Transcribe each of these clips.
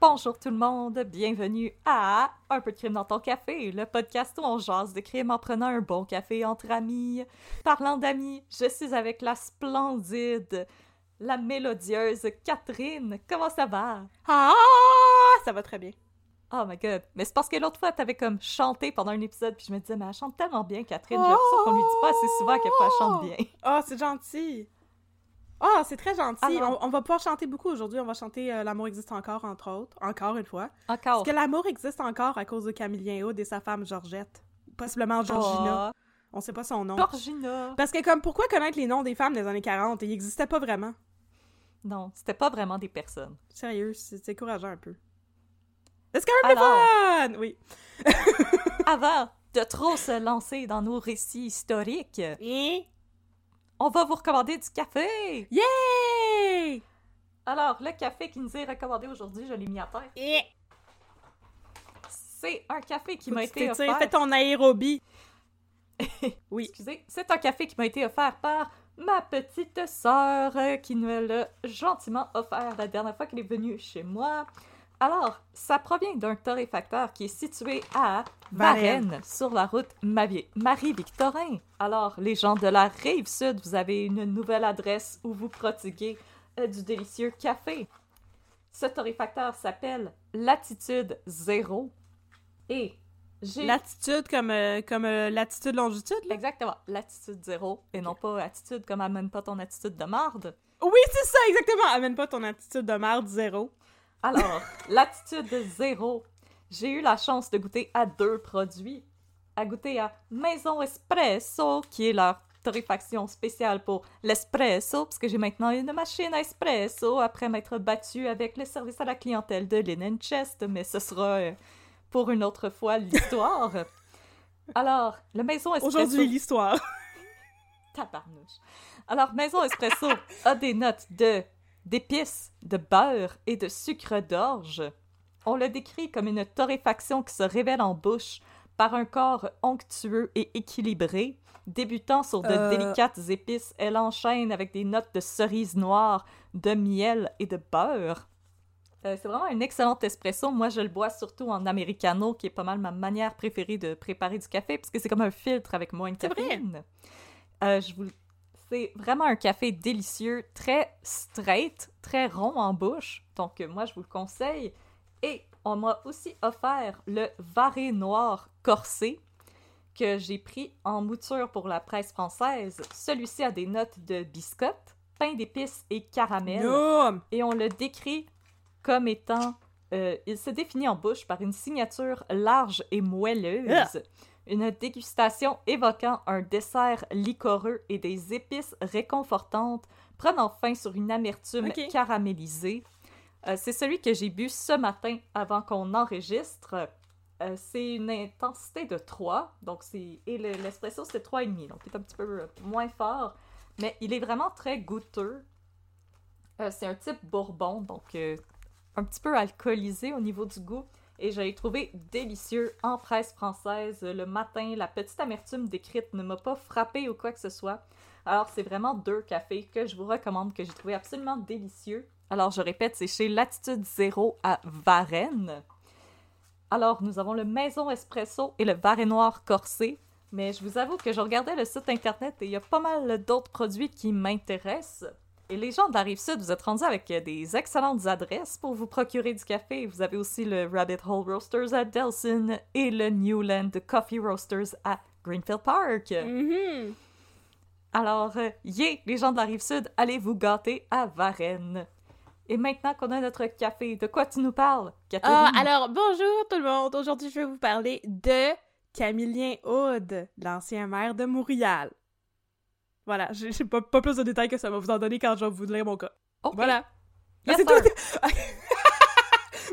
Bonjour tout le monde, bienvenue à Un peu de crime dans ton café, le podcast où on jase de crime en prenant un bon café entre amis. Parlant d'amis, je suis avec la splendide, la mélodieuse Catherine. Comment ça va? Ah, ça va très bien. Oh my god. Mais c'est parce que l'autre fois, t'avais comme chanté pendant un épisode, puis je me disais, mais elle chante tellement bien, Catherine. J'ai l'impression qu'on lui dit pas assez souvent à quel point elle chante bien. Ah, c'est gentil. Ah, c'est très gentil. Alors- On, on va pouvoir chanter beaucoup aujourd'hui. On va chanter euh, L'amour existe encore, entre autres. Encore une fois. Encore. Parce que l'amour existe encore à cause de Camille Hood et sa femme Georgette. Possiblement Georgina. On sait pas son nom. Oh, Georgina. Parce que comme, pourquoi connaître les noms des femmes des années 40? Ils n'existaient pas vraiment. Non, c'était pas vraiment des personnes. Sérieux, c'est décourageant un peu. C'est quand même le Alors. fun! Oui. Avant de trop se lancer dans nos récits historiques, Et... on va vous recommander du café! Yay! Alors, le café qui nous est recommandé aujourd'hui, je l'ai mis à terre. C'est un café qui m'a été offert. Fais ton aérobie. oui. Excusez, c'est un café qui m'a été offert par ma petite sœur euh, qui me l'a gentiment offert la dernière fois qu'elle est venue chez moi. Alors, ça provient d'un torréfacteur qui est situé à Varennes. Varennes, sur la route Marie-Victorin. Alors, les gens de la rive sud, vous avez une nouvelle adresse où vous prodiguez euh, du délicieux café. Ce torréfacteur s'appelle Latitude Zéro. Et j'ai Latitude comme, euh, comme euh, latitude longitude, là? Exactement, l'attitude zéro et non pas attitude comme amène pas ton attitude de marde. Oui, c'est ça, exactement. Amène pas ton attitude de merde zéro. Alors, l'attitude zéro, j'ai eu la chance de goûter à deux produits. À goûter à Maison Espresso, qui est leur torréfaction spéciale pour l'espresso, parce que j'ai maintenant une machine à espresso après m'être battue avec le service à la clientèle de Linen Chest, mais ce sera euh, pour une autre fois l'histoire. Alors, le Maison Espresso... Aujourd'hui, l'histoire. Tabarnouche. Alors, Maison Espresso a des notes de d'épices, de beurre et de sucre d'orge. On le décrit comme une torréfaction qui se révèle en bouche par un corps onctueux et équilibré. Débutant sur de Euh. délicates épices, elle enchaîne avec des notes de cerise noire, de miel et de beurre. Euh, c'est vraiment un excellent espresso. Moi, je le bois surtout en americano, qui est pas mal ma manière préférée de préparer du café, parce que c'est comme un filtre avec moins de caféine. Euh, je vous... C'est vraiment un café délicieux, très straight, très rond en bouche. Donc, euh, moi, je vous le conseille. Et on m'a aussi offert le Varé noir corsé que j'ai pris en mouture pour la presse française. Celui-ci a des notes de biscotte, pain d'épices et caramel Yum! et on le décrit comme étant. euh, il se définit en bouche par une signature large et moelleuse, Ah! Une dégustation évoquant un dessert liquoreux et des épices réconfortantes, prenant fin sur une amertume caramélisée. Euh, c'est celui que j'ai bu ce matin avant qu'on enregistre. Euh, c'est une intensité de 3, donc c'est et le- l'espresso c'était 3,5, donc il est un petit peu euh, moins fort, mais il est vraiment très goûteux. Euh, c'est un type bourbon, donc un petit peu alcoolisé au niveau du goût. Et je trouvé délicieux en presse française le matin. La petite amertume décrite ne m'a pas frappé ou quoi que ce soit. Alors, c'est vraiment deux cafés que je vous recommande, que j'ai trouvé absolument délicieux. Alors, je répète, c'est chez Latitude Zéro à Varennes. Alors, nous avons le Maison Espresso et le Noir Corsé. Mais je vous avoue que je regardais le site internet et il y a pas mal d'autres produits qui m'intéressent. Et les gens de la Rive-Sud, vous êtes rendus avec des excellentes adresses pour vous procurer du café. Vous avez aussi le Rabbit Hole Roasters à Delson et le Newland Coffee Roasters à Greenfield Park. Mhm. Alors, euh, yeah, les gens de la Rive-Sud, allez vous gâter à Varennes. Et maintenant qu'on a notre café, de quoi tu nous parles, Catherine? Ah, alors, bonjour tout le monde! Aujourd'hui, je vais vous parler de Camillien Aude, l'ancien maire de Montréal. Voilà, j'ai pas, pas plus de détails que ça va vous en donner quand je vais vous lire mon cas. Ok. Voilà. Yes, c'est tout!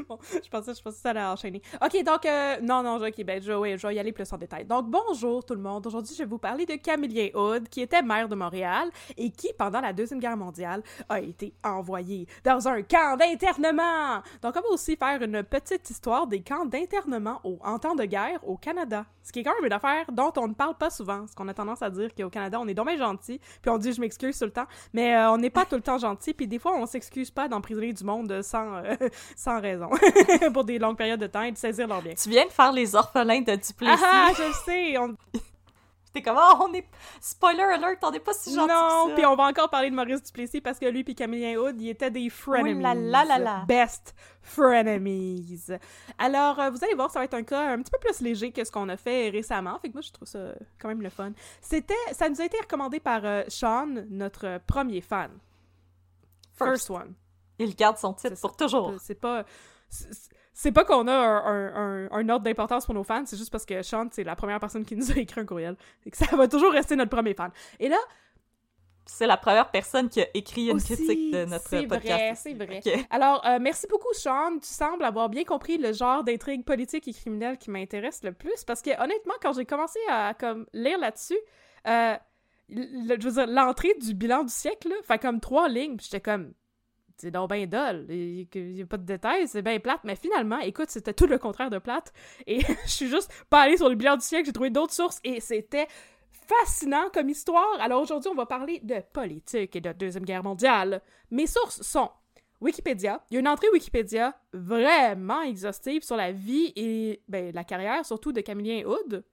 Bon, je pensais, je pensais que ça allait enchaîner. Ok, donc, euh, non, non, ok, ben, je, je vais y aller plus en détail. Donc, bonjour tout le monde. Aujourd'hui, je vais vous parler de Camillien Hood, qui était maire de Montréal et qui, pendant la Deuxième Guerre mondiale, a été envoyé dans un camp d'internement. Donc, on va aussi faire une petite histoire des camps d'internement en temps de guerre au Canada. Ce qui est quand même une affaire dont on ne parle pas souvent. Parce qu'on a tendance à dire qu'au Canada, on est dommage gentil, puis on dit je m'excuse tout le temps. Mais euh, on n'est pas tout le temps gentil, puis des fois, on s'excuse pas d'emprisonner du monde sans, euh, sans raison. pour des longues périodes de temps et de saisir leur bien. Tu viens de faire les orphelins de Duplessis. Ah, je sais! On... T'es comme, oh, on est... Spoiler alert, on n'est pas si gentil Non, puis on va encore parler de Maurice Duplessis parce que lui puis Camillien Hood, ils étaient des frenemies. Ouh là là là là. Best frenemies. Alors, euh, vous allez voir, ça va être un cas un petit peu plus léger que ce qu'on a fait récemment. Fait que moi, je trouve ça quand même le fun. C'était, ça nous a été recommandé par euh, Sean, notre premier fan. First, First. one. Il garde son titre pour toujours. C'est pas. C'est- C'est pas qu'on a un, un- un- un ordre d'importance pour nos fans, c'est juste parce que Sean, c'est la première personne qui nous a écrit un courriel. Et que ça va toujours rester notre premier fan. Et là, C'est la première personne qui a écrit une Aussi, critique de notre c'est podcast. vrai, aussi. c'est vrai. Alors, euh, merci beaucoup, Sean. Tu sembles avoir bien compris le genre d'intrigue politique et criminelle qui m'intéresse le plus. Parce que, honnêtement, quand j'ai commencé à comme, lire là-dessus, euh, le- je veux dire, l'entrée du bilan du siècle, là, fait comme trois lignes, j'étais comme. C'est donc bien dol. Il n'y a pas de détails, c'est bien plate. Mais finalement, écoute, c'était tout le contraire de plate. Et je suis juste pas allée sur le bilan du siècle, j'ai trouvé d'autres sources et c'était fascinant comme histoire. Alors aujourd'hui, on va parler de politique et de Deuxième Guerre mondiale. Mes sources sont Wikipédia. Il y a une entrée Wikipédia vraiment exhaustive sur la vie et ben, la carrière, surtout de Camillien Hood.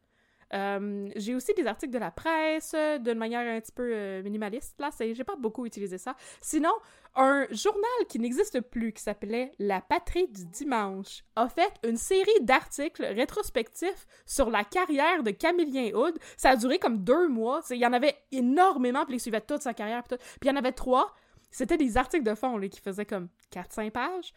Euh, j'ai aussi des articles de la presse d'une manière un petit peu euh, minimaliste. Là, j'ai pas beaucoup utilisé ça. Sinon, un journal qui n'existe plus, qui s'appelait La Patrie du Dimanche, a fait une série d'articles rétrospectifs sur la carrière de Camillien Hood. Ça a duré comme deux mois. Il y en avait énormément, puis ils suivaient toute sa carrière. Puis il y en avait trois. C'était des articles de fond qui faisaient comme 4-5 pages.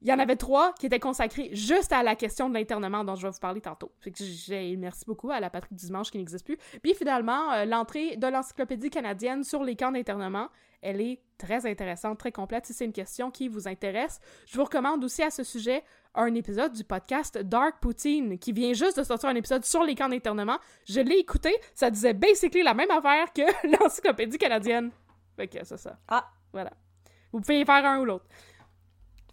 Il y en avait trois qui étaient consacrés juste à la question de l'internement dont je vais vous parler tantôt. Fait que j'ai merci beaucoup à la Patrie du Dimanche qui n'existe plus. Puis finalement, euh, l'entrée de l'encyclopédie canadienne sur les camps d'internement, elle est très intéressante, très complète. Si c'est une question qui vous intéresse, je vous recommande aussi à ce sujet un épisode du podcast Dark Poutine qui vient juste de sortir un épisode sur les camps d'internement. Je l'ai écouté, ça disait basically la même affaire que l'encyclopédie canadienne. Fait que c'est ça. Ah, Voilà. Vous pouvez y faire un ou l'autre.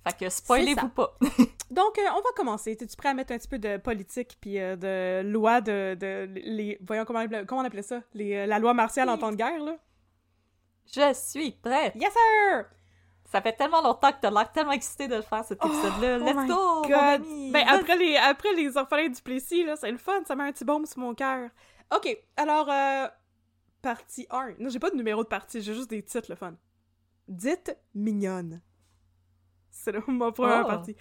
Fait que spoilez-vous pas. Donc, euh, on va commencer. Es-tu prêt à mettre un petit peu de politique puis euh, de loi de, de les voyons comment, on appelait- comment on appelait ça? Les, euh, la loi martiale en temps de guerre là? Je suis prête. Yes sir. Ça fait tellement longtemps que t'as l'air tellement excité de le faire, cet épisode-là. Oh Let's my go, mon God. ami! Ben après les après les orphelins du Plessis là, c'est le fun, ça met un petit baume sur mon cœur. OK, alors partie 1. Non, j'ai pas de numéro de partie, j'ai juste des titres le fun. Dites mignonne. C'est ma première Oh. partie.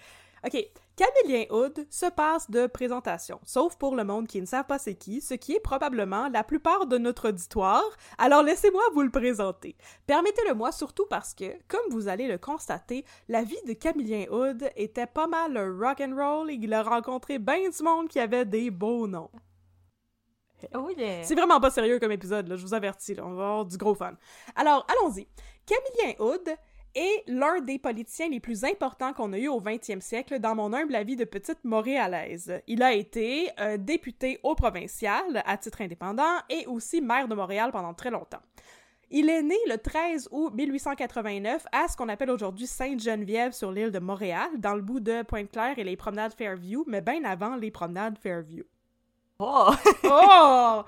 OK. Camélien Hood se passe de présentation, sauf pour le monde qui ne savent pas c'est qui, ce qui est probablement la plupart de notre auditoire. Alors laissez-moi vous le présenter. Permettez-le moi surtout parce que, comme vous allez le constater, la vie de Camillien Hood était pas mal rock and roll et il a rencontré bien du monde qui avait des beaux noms. Oh yeah! C'est vraiment pas sérieux comme épisode, là, je vous avertis, là, on va avoir du gros fun. Alors, allons-y. Camillien Hood est l'un des politiciens les plus importants qu'on a eu au 20e siècle dans mon humble avis de petite montréalaise. Il a été euh, député au provincial à titre indépendant et aussi maire de Montréal pendant très longtemps. Il est né le 13 août 1889 à ce qu'on appelle aujourd'hui Sainte-Geneviève sur l'île de Montréal, dans le bout de Pointe-Claire et les promenades Fairview, mais bien avant les promenades Fairview. Oh! Oh!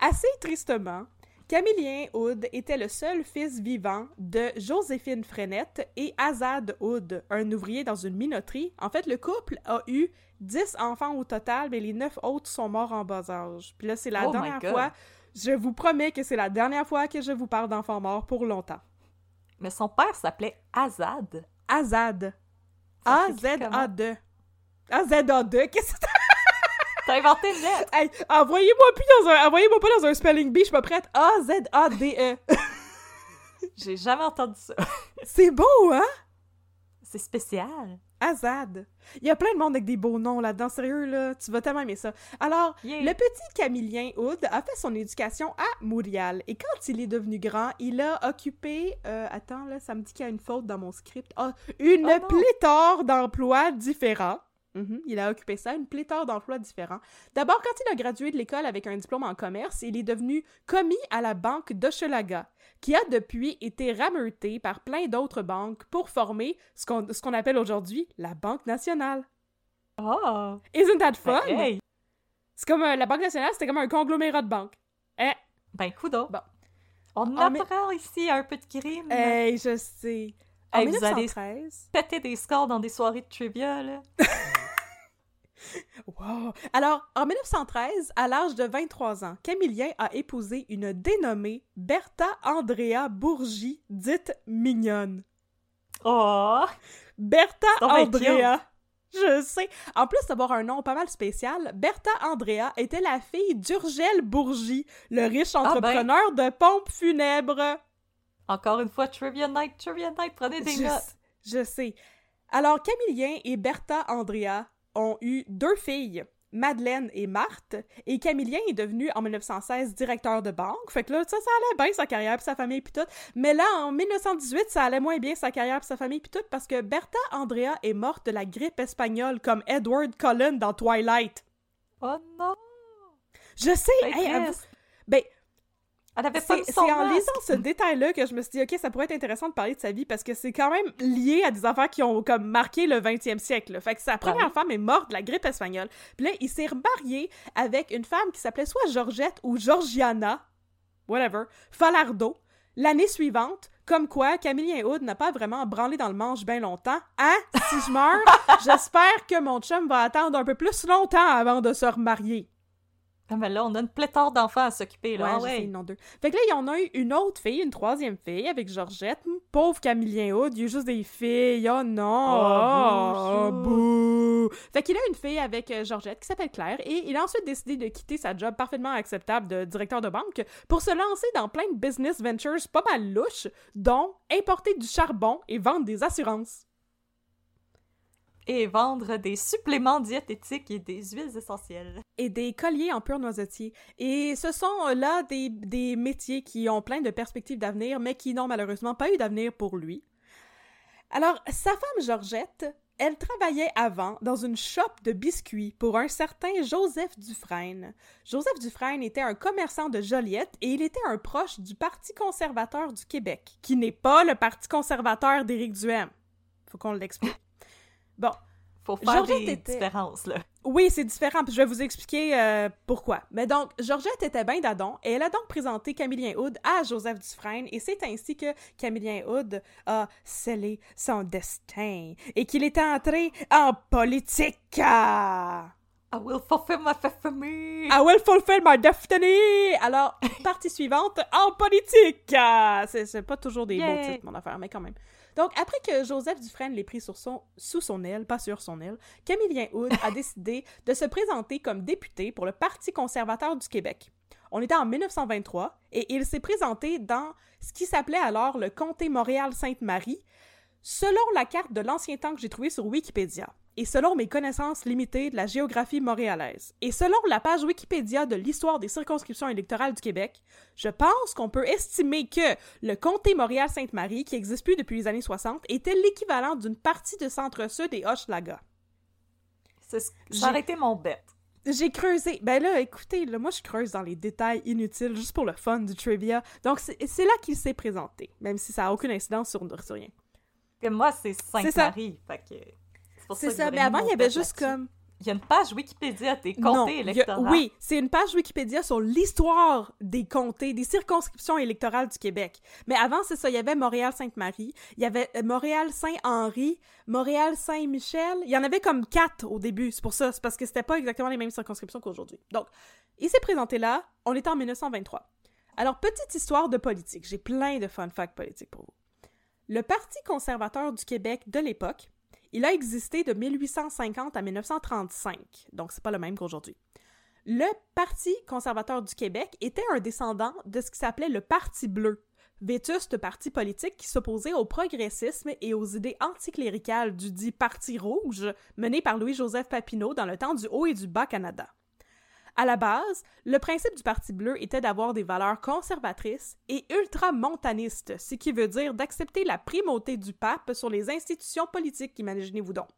Assez tristement, Camillien Hood était le seul fils vivant de Joséphine Frenette et Azad Hood, un ouvrier dans une minoterie. En fait, le couple a eu 10 enfants au total, mais les 9 autres sont morts en bas âge. Puis là, c'est la Oh dernière fois. Je vous promets que c'est la dernière fois que je vous parle d'enfants morts pour longtemps. Mais son père s'appelait Azad. Azad. A-Z-A-D. A-Z-A-D. Qu'est-ce que c'est? T'as inventé une lettre! Hey, envoyez-moi plus dans un, envoyez-moi pas dans un spelling bee, je pas prête. A-Z-A-D-E. J'ai jamais entendu ça. c'est beau, hein? C'est spécial. Azad. Il y a plein de monde avec des beaux noms là-dedans, sérieux, là. Tu vas tellement aimer ça. Alors, Yeah. le petit Camillien Hood a fait son éducation à Montréal. Et quand il est devenu grand, il a occupé... euh, attends, là, ça me dit qu'il y a une faute dans mon script. Ah, une Oh pléthore d'emplois différents. Mhm, il a occupé ça, une pléthore d'emplois différents. D'abord, quand il a gradué de l'école avec un diplôme en commerce, il est devenu commis à la banque d'Hochelaga, qui a depuis été rameuté par plein d'autres banques pour former ce qu'on appelle aujourd'hui la Banque nationale. Oh! Isn't that fun? Ben, hey! C'est comme euh, la Banque nationale, c'était comme un conglomérat de banques. Eh, Ben, coudonc. Bon. On Ah, mais- apprend ici un peu de crime. hey, je sais. En Hey, vous allez- 1913, Péter des scores dans des soirées de trivia, là. Wow! Alors, en 1913, à l'âge de 23 ans, Camillien a épousé une dénommée Bertha Andrea Bourgie, dite mignonne. Oh! Bertha Andrea! Je sais. En plus d'avoir un nom pas mal spécial, Bertha Andrea était la fille d'Urgel Bourgie, le riche Ah ben. entrepreneur de pompes funèbres. Encore une fois, Trivia Night, Trivia Night, prenez des je, notes. je sais. Alors, Camillien et Bertha Andrea ont eu deux filles, Madeleine et Marthe, et Camillien est devenu en 1916 directeur de banque. Fait que là, ça, ça allait bien sa carrière puis sa famille puis tout. Mais là, en 1918, ça allait moins bien sa carrière puis sa famille puis tout parce que Bertha Andrea est morte de la grippe espagnole comme Edward Cullen dans Twilight. Oh non! Je sais, hey, ben, Elle avait pas c'est en lisant ce détail-là que je me suis dit, OK, ça pourrait être intéressant de parler de sa vie parce que c'est quand même lié à des affaires qui ont comme marqué le 20e siècle. là. Fait que sa première oui. femme est morte de la grippe espagnole. Puis là, il s'est remarié avec une femme qui s'appelait soit Georgette ou Georgiana, whatever, Falardo, l'année suivante. Comme quoi, Camillien Hood n'a pas vraiment branlé dans le manche bien longtemps. Hein? Si je meurs, j'espère que mon chum va attendre un peu plus longtemps avant de se remarier. Ah, mais là, on a une pléthore d'enfants à s'occuper, là. Ouais, Ah ouais. ils en ont deux. Fait que là, il y en a eu une autre fille, une troisième fille avec Georgette. Pauvre Camillien Hood, il y a juste des filles. Oh non! Oh, Oh, bouh! Fait qu'il a une fille avec euh, Georgette qui s'appelle Claire et il a ensuite décidé de quitter sa job parfaitement acceptable de directeur de banque pour se lancer dans plein de business ventures pas mal louches, dont importer du charbon et vendre des assurances. Et vendre des suppléments diététiques et des huiles essentielles. et des colliers en pur noisetier. Et ce sont euh, là des, des métiers qui ont plein de perspectives d'avenir, mais qui n'ont malheureusement pas eu d'avenir pour lui. Alors, sa femme Georgette, elle travaillait avant dans une shop de biscuits pour un certain Joseph Dufresne. Joseph Dufresne était un commerçant de Joliette et il était un proche du Parti conservateur du Québec, qui n'est pas le Parti conservateur d'Éric Duhem. Faut qu'on l'explique. Bon, Faut faire Georgette des était- différences, là. oui, c'est différent, puis je vais vous expliquer euh, pourquoi. Mais donc, Georgette était bien d'adon, et elle a donc présenté Camillien Hood à Joseph Dufresne, et c'est ainsi que Camillien Hood a scellé son destin, et qu'il est entré en politique. I will fulfill my famille. I will fulfill my destiny! Alors, partie suivante, en politique! C'est c'est pas toujours des Yay. beaux titres, mon affaire, mais quand même. Donc, après que Joseph Dufresne l'ait pris sous son aile, pas sur son aile, Camillien Hood a décidé de se présenter comme député pour le Parti conservateur du Québec. On était en 1923 et il s'est présenté dans ce qui s'appelait alors le comté Montréal-Sainte-Marie, selon la carte de l'ancien temps que j'ai trouvée sur Wikipédia, et selon mes connaissances limitées de la géographie montréalaise, et selon la page Wikipédia de l'histoire des circonscriptions électorales du Québec, je pense qu'on peut estimer que le comté Montréal-Sainte-Marie, qui existe plus depuis les années 60, était l'équivalent d'une partie de Centre-Sud et Hochelaga. C'est ce- J'ai- mon bet. J'ai creusé. Ben là, écoutez, là, moi, je creuse dans les détails inutiles juste pour le fun du trivia. Donc, c'est là qu'il s'est présenté, même si ça a aucune incidence sur, sur rien. Que moi, c'est C'est ça. Sainte-Marie. C'est ça, j'aurais mais avant, il y avait juste comme... Il y a une page Wikipédia des comtés électoraux. oui, c'est une page Wikipédia sur l'histoire des comtés, des circonscriptions électorales du Québec. Mais avant, c'est ça, il y avait Montréal-Sainte-Marie, il y avait euh, Montréal-Saint-Henri, Montréal-Saint-Michel. Il y en avait comme quatre au début, c'est pour ça, c'est parce que c'était pas exactement les mêmes circonscriptions qu'aujourd'hui. Donc, il s'est présenté là, on était en 1923. Alors, petite histoire de politique, j'ai plein de fun facts politiques pour vous. Le Parti conservateur du Québec de l'époque, il a existé de 1850 à 1935, donc c'est pas le même qu'aujourd'hui. Le Parti conservateur du Québec était un descendant de ce qui s'appelait le Parti bleu, vétuste parti politique qui s'opposait au progressisme et aux idées anticléricales du dit Parti rouge mené par Louis-Joseph Papineau dans le temps du Haut et du Bas Canada. À la base, le principe du Parti bleu était d'avoir des valeurs conservatrices et ultramontanistes, ce qui veut dire d'accepter la primauté du pape sur les institutions politiques, imaginez-vous donc.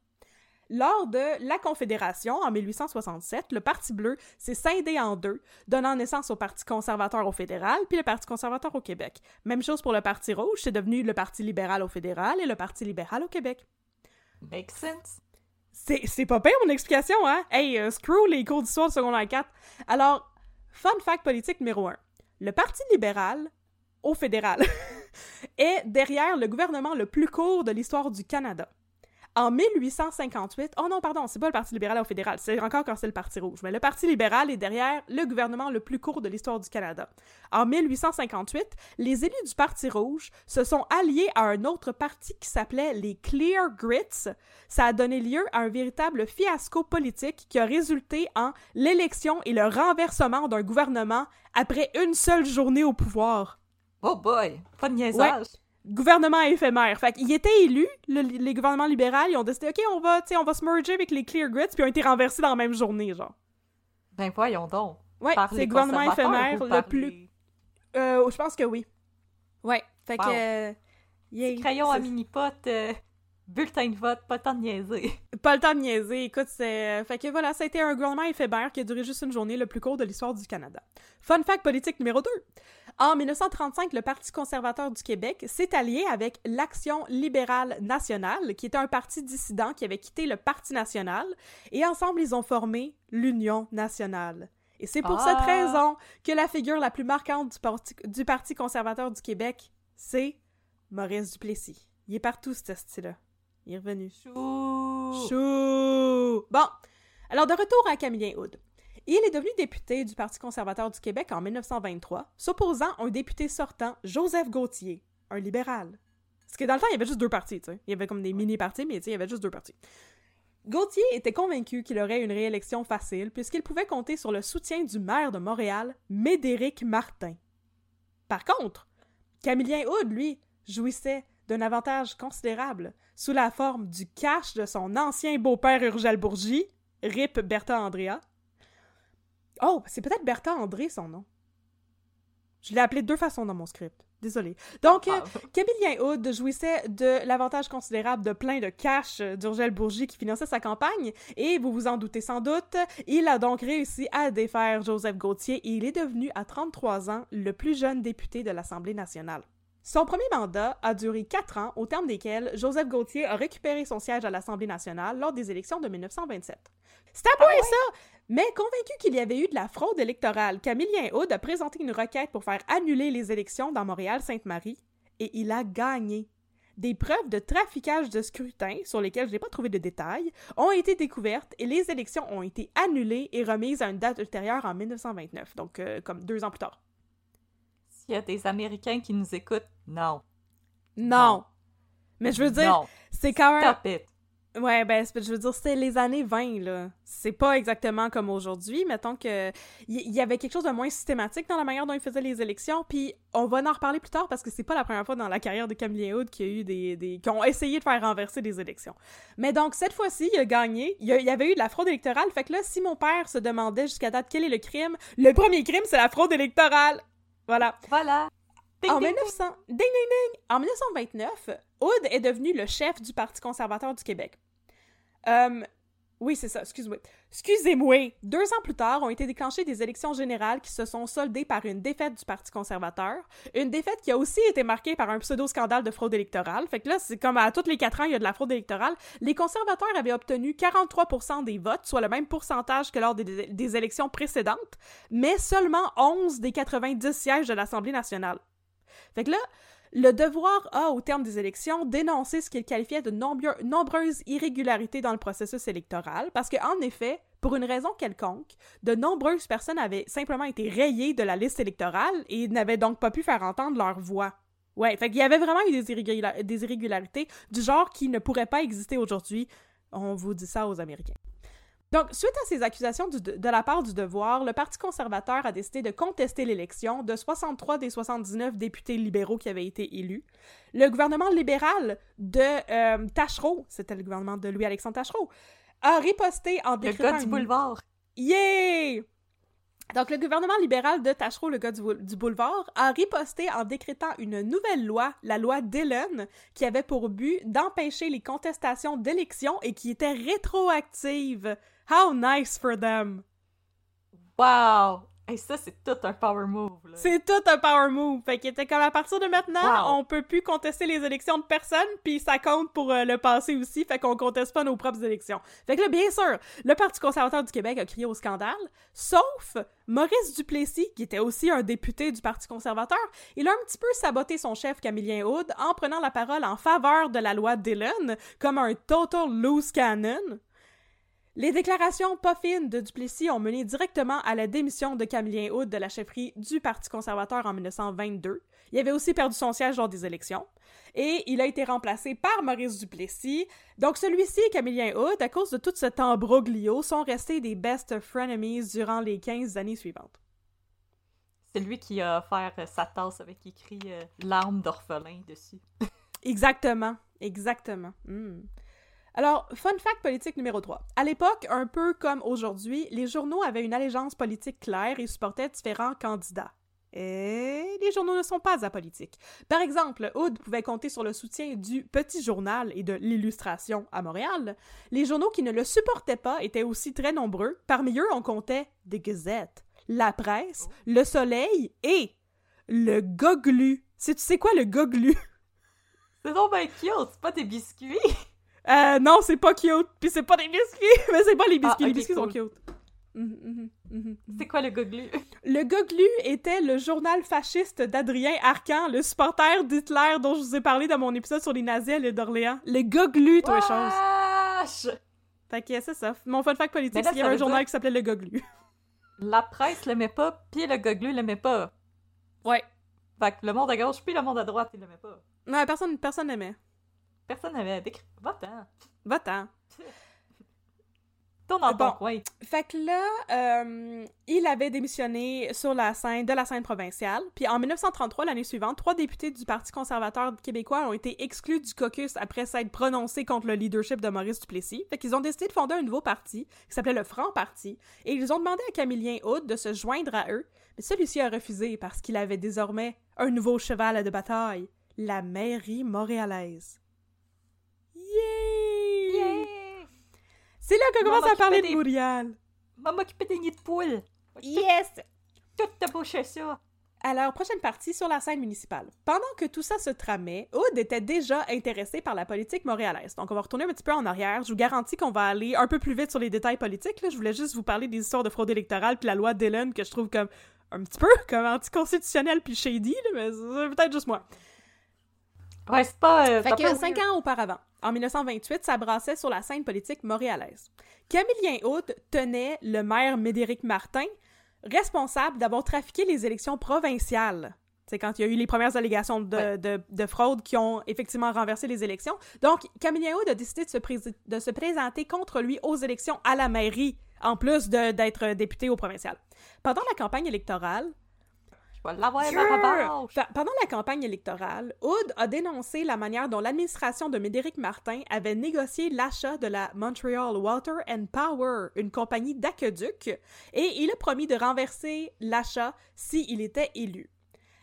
Lors de la Confédération, en 1867, le Parti bleu s'est scindé en deux, donnant naissance au Parti conservateur au fédéral puis le Parti conservateur au Québec. Même chose pour le Parti rouge, c'est devenu le Parti libéral au fédéral et le Parti libéral au Québec. Makes sense. C'est, pas pire mon explication, hein? Hey, euh, screw les cours d'histoire de secondaire 4. Alors, fun fact politique numéro 1. Le Parti libéral, au fédéral, est derrière le gouvernement le plus court de l'histoire du Canada. En 1858, oh non, pardon, c'est pas le Parti libéral au fédéral, c'est encore quand c'est le Parti rouge, mais le Parti libéral est derrière le gouvernement le plus court de l'histoire du Canada. En 1858, les élus du Parti rouge se sont alliés à un autre parti qui s'appelait les Clear Grits. Ça a donné lieu à un véritable fiasco politique qui a résulté en l'élection et le renversement d'un gouvernement après une seule journée au pouvoir. Oh boy, pas de niaisage. Gouvernement éphémère. Fait qu'ils étaient élus, le- les gouvernements libéraux, ils ont décidé, OK, on va, tu sais, on va se merger avec les Clear Grits, puis ils ont été renversés dans la même journée, genre. Ben voyons donc. Ouais, c'est le gouvernement éphémère le plus... les Euh, je pense que oui. Ouais, fait Wow. que... euh, yay. Crayons à C'est- mini-pot, euh, bulletin de vote, pas le temps de niaiser. Pas le temps de niaiser, écoute, c'est... euh, Fait que voilà, ça a été un gouvernement éphémère qui a duré juste une journée, le plus court de l'histoire du Canada. Fun fact politique numéro 2. En 1935, le Parti conservateur du Québec s'est allié avec l'Action libérale nationale, qui était un parti dissident qui avait quitté le Parti national, et ensemble, ils ont formé l'Union nationale. Et c'est pour Ah. cette raison que la figure la plus marquante du parti, du parti conservateur du Québec, c'est Maurice Duplessis. Il est partout, ce style-là. Il est revenu. Chou! Chou! Bon, alors de retour à Camillien Hood. Il est devenu député du Parti conservateur du Québec en 1923, s'opposant à un député sortant, Joseph Gauthier, un libéral. Parce que dans le temps, il y avait juste deux partis, tu sais. Il y avait comme des mini-partis, mais tu sais, il y avait juste deux partis. Gauthier était convaincu qu'il aurait une réélection facile puisqu'il pouvait compter sur le soutien du maire de Montréal, Médéric Martin. Par contre, Camillien Hood, lui, jouissait d'un avantage considérable sous la forme du cash de son ancien beau-père Urgel Bourgie, Rip Bertha Andrea. Oh, c'est peut-être Bertha André son nom. Je l'ai appelé de deux façons dans mon script. Désolé. Donc, euh, Ah. Camillien Hood jouissait de l'avantage considérable de plein de cash euh, d'Urgel Bourgie qui finançait sa campagne, et vous vous en doutez sans doute, il a donc réussi à défaire Joseph Gauthier et il est devenu à 33 ans le plus jeune député de l'Assemblée nationale. Son premier mandat a duré quatre ans, au terme desquels Joseph Gauthier a récupéré son siège à l'Assemblée nationale lors des élections de 1927. C'était pas ça! Mais convaincu qu'il y avait eu de la fraude électorale, Camillien Hood a présenté une requête pour faire annuler les élections dans Montréal-Sainte-Marie et il a gagné. Des preuves de traficage de scrutin, sur lesquelles je n'ai pas trouvé de détails, ont été découvertes et les élections ont été annulées et remises à une date ultérieure en 1929, donc euh, comme deux ans plus tard. S'il y a des Américains qui nous écoutent, non. Non! Non. Mais je veux dire, c'est quand même... Stop it. Ouais, ben, je veux dire, c'était les années 20, là. C'est pas exactement comme aujourd'hui. Mettons que il y, y avait quelque chose de moins systématique dans la manière dont ils faisaient les élections, puis on va en reparler plus tard parce que c'est pas la première fois dans la carrière de Camillien Hood qu'il y a eu des, des... qui ont essayé de faire renverser des élections. Mais donc, cette fois-ci, il a gagné. Il y, avait eu de la fraude électorale. Fait que là, si mon père se demandait jusqu'à date quel est le crime, le premier crime, c'est la fraude électorale. Voilà. Voilà. Ding, En ding, 1900... Ding, ding, ding! En 1929, Hood est devenu le chef du Parti conservateur du Québec. Euh, Oui, c'est ça, excuse-moi. Excusez-moi. Deux ans plus tard, ont été déclenchées des élections générales qui se sont soldées par une défaite du Parti conservateur. Une défaite qui a aussi été marquée par un pseudo-scandale de fraude électorale. Fait que là, c'est comme à tous les quatre ans, il y a de la fraude électorale. Les conservateurs avaient obtenu 43% des votes, soit le même pourcentage que lors des, des élections précédentes, mais seulement 11 des 90 sièges de l'Assemblée nationale. Fait que là, le devoir a, au terme des élections, dénoncé ce qu'il qualifiait de nombreuses irrégularités dans le processus électoral, parce qu'en effet, pour une raison quelconque, de nombreuses personnes avaient simplement été rayées de la liste électorale et n'avaient donc pas pu faire entendre leur voix. Ouais, fait qu'il y avait vraiment eu des, des irrégularités du genre qui ne pourraient pas exister aujourd'hui. On vous dit ça aux Américains. Donc, suite à ces accusations de la part du devoir, le Parti conservateur a décidé de contester l'élection de 63 des 79 députés libéraux qui avaient été élus. Le gouvernement libéral de euh, Tachereau, c'était le gouvernement de Louis-Alexandre Tachereau, a riposté en décrétant... Le gars du boulevard! Yeah! Donc, le gouvernement libéral de Tachereau, le gars du, boulevard, a riposté en décrétant une nouvelle loi, la loi Dillon, qui avait pour but d'empêcher les contestations d'élections et qui était rétroactive. How nice for them! Wow! Et ça, c'est tout un power move. C'est tout un power move. Fait qu'il était comme à partir de maintenant, on peut plus contester les élections de personne, puis ça compte pour euh, le passé aussi, fait qu'on conteste pas nos propres élections. Fait que là, bien sûr, le Parti conservateur du Québec a crié au scandale, sauf Maurice Duplessis, qui était aussi un député du Parti conservateur, il a un petit peu saboté son chef Camillien Hood en prenant la parole en faveur de la loi Dillon comme un total loose cannon. Les déclarations pas fines de Duplessis ont mené directement à la démission de Camillien Hood de la chefferie du Parti conservateur en 1922. Il avait aussi perdu son siège lors des élections. Et il a été remplacé par Maurice Duplessis. Donc celui-ci et Camillien Hood, à cause de tout ce tambroglio, sont restés des best frenemies durant les 15 années suivantes. C'est lui qui a offert sa tasse avec écrit euh, L'arme d'orphelin dessus. exactement, exactement. Hmm. Alors, fun fact politique numéro 3. À l'époque, un peu comme aujourd'hui, les journaux avaient une allégeance politique claire et supportaient différents candidats. Et les journaux ne sont pas apolitiques. Par exemple, Hood pouvait compter sur le soutien du Petit Journal et de l'Illustration à Montréal. Les journaux qui ne le supportaient pas étaient aussi très nombreux. Parmi eux, on comptait des Gazettes, La Presse, Le Soleil et le Goglu. Tu sais quoi le Goglu? C'est donc bien cute, c'est pas des biscuits! Euh, non, c'est pas cute. Puis c'est pas des biscuits. Mais c'est pas les biscuits. Ah, les biscuits sont cute. Mhm, mhm, mhm, c'est quoi le Goglu? Le Goglu était le journal fasciste d'Adrien Arcan, le supporter d'Hitler dont je vous ai parlé dans mon épisode sur les nazis à l'île d'Orléans. Le Goglu, toi, chose. Fait que c'est ça. Mon fun fact politique, il y avait un journal qui s'appelait le Goglu. La presse l'aimait pas, puis le Goglu l'aimait pas. Ouais. Fait que le monde à gauche, puis le monde à droite, il l'aimait pas. Non, personne, personne n'aimait. Personne n'avait décrit. Va-t'en. Va-t'en. Tourne dans ton coin. Fait que là, euh, il avait démissionné sur la scène de la scène provinciale. Puis en 1933, l'année suivante, trois députés du Parti conservateur québécois ont été exclus du caucus après s'être prononcés contre le leadership de Maurice Duplessis. Fait qu'ils ont décidé de fonder un nouveau parti qui s'appelait le Franc Parti. Et ils ont demandé à Camillien Hood de se joindre à eux. Mais celui-ci a refusé parce qu'il avait désormais un nouveau cheval de bataille, la mairie montréalaise. C'est là qu'on commence à parler de Montréal. Maman m'occuper des nids de poule. Yes! Tout te boucher ça. Alors, prochaine partie sur la scène municipale. Pendant que tout ça se tramait, Hood était déjà intéressé par la politique montréalaise. Donc, on va retourner un petit peu en arrière. Je vous garantis qu'on va aller un peu plus vite sur les détails politiques. Là. Je voulais juste vous parler des histoires de fraude électorale puis la loi Dillon que je trouve comme un petit peu comme anticonstitutionnelle puis shady, mais c'est peut-être juste moi. Ouais, c'est pas. Euh, fait que cinq ans auparavant, en 1928, ça brassait sur la scène politique montréalaise. Camillien Hood tenait le maire Médéric Martin responsable d'avoir trafiqué les élections provinciales. C'est quand il y a eu les premières allégations de, de, fraude qui ont effectivement renversé les élections. Donc, Camillien Hood a décidé de se, de se présenter contre lui aux élections à la mairie, en plus d'être député au provincial. Pendant la campagne électorale, pendant la campagne électorale, Hood a dénoncé la manière dont l'administration de Médéric Martin avait négocié l'achat de la Montreal Water and Power, une compagnie d'aqueduc, et il a promis de renverser l'achat s'il était élu.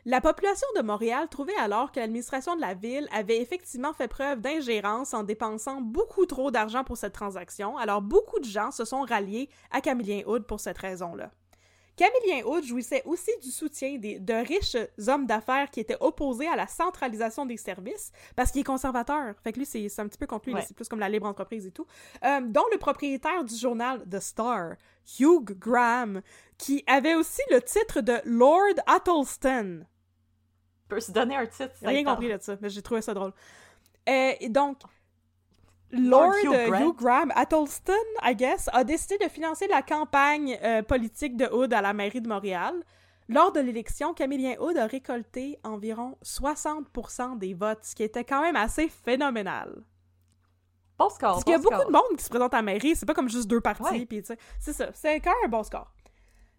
La population de Montréal trouvait alors que l'administration de la ville avait effectivement fait preuve d'ingérence en dépensant beaucoup trop d'argent pour cette transaction, alors beaucoup de gens se sont ralliés à Camillien Hood pour cette raison-là. Camillien Hood jouissait aussi du soutien des, de riches hommes d'affaires qui étaient opposés à la centralisation des services, parce qu'il est conservateur. Fait que lui, c'est un petit peu contre lui, Ouais. c'est plus comme la libre entreprise et tout. Euh, dont le propriétaire du journal The Star, Hugh Graham, qui avait aussi le titre de Lord Attleston. peut se donner un titre. Rien compris de ça, mais j'ai trouvé ça drôle. Euh, et donc, Lord Hugh euh, Grant. Hugh Graham Attleston, I guess, a décidé de financer la campagne euh, politique de Hood à la mairie de Montréal. Lors de l'élection, Camillien Hood a récolté environ 60% des votes, ce qui était quand même assez phénoménal. Bon score. Parce qu'il y a bon beaucoup score. de monde qui se présente à la mairie, c'est pas comme juste deux partis, Ouais. c'est ça, c'est quand même un bon score.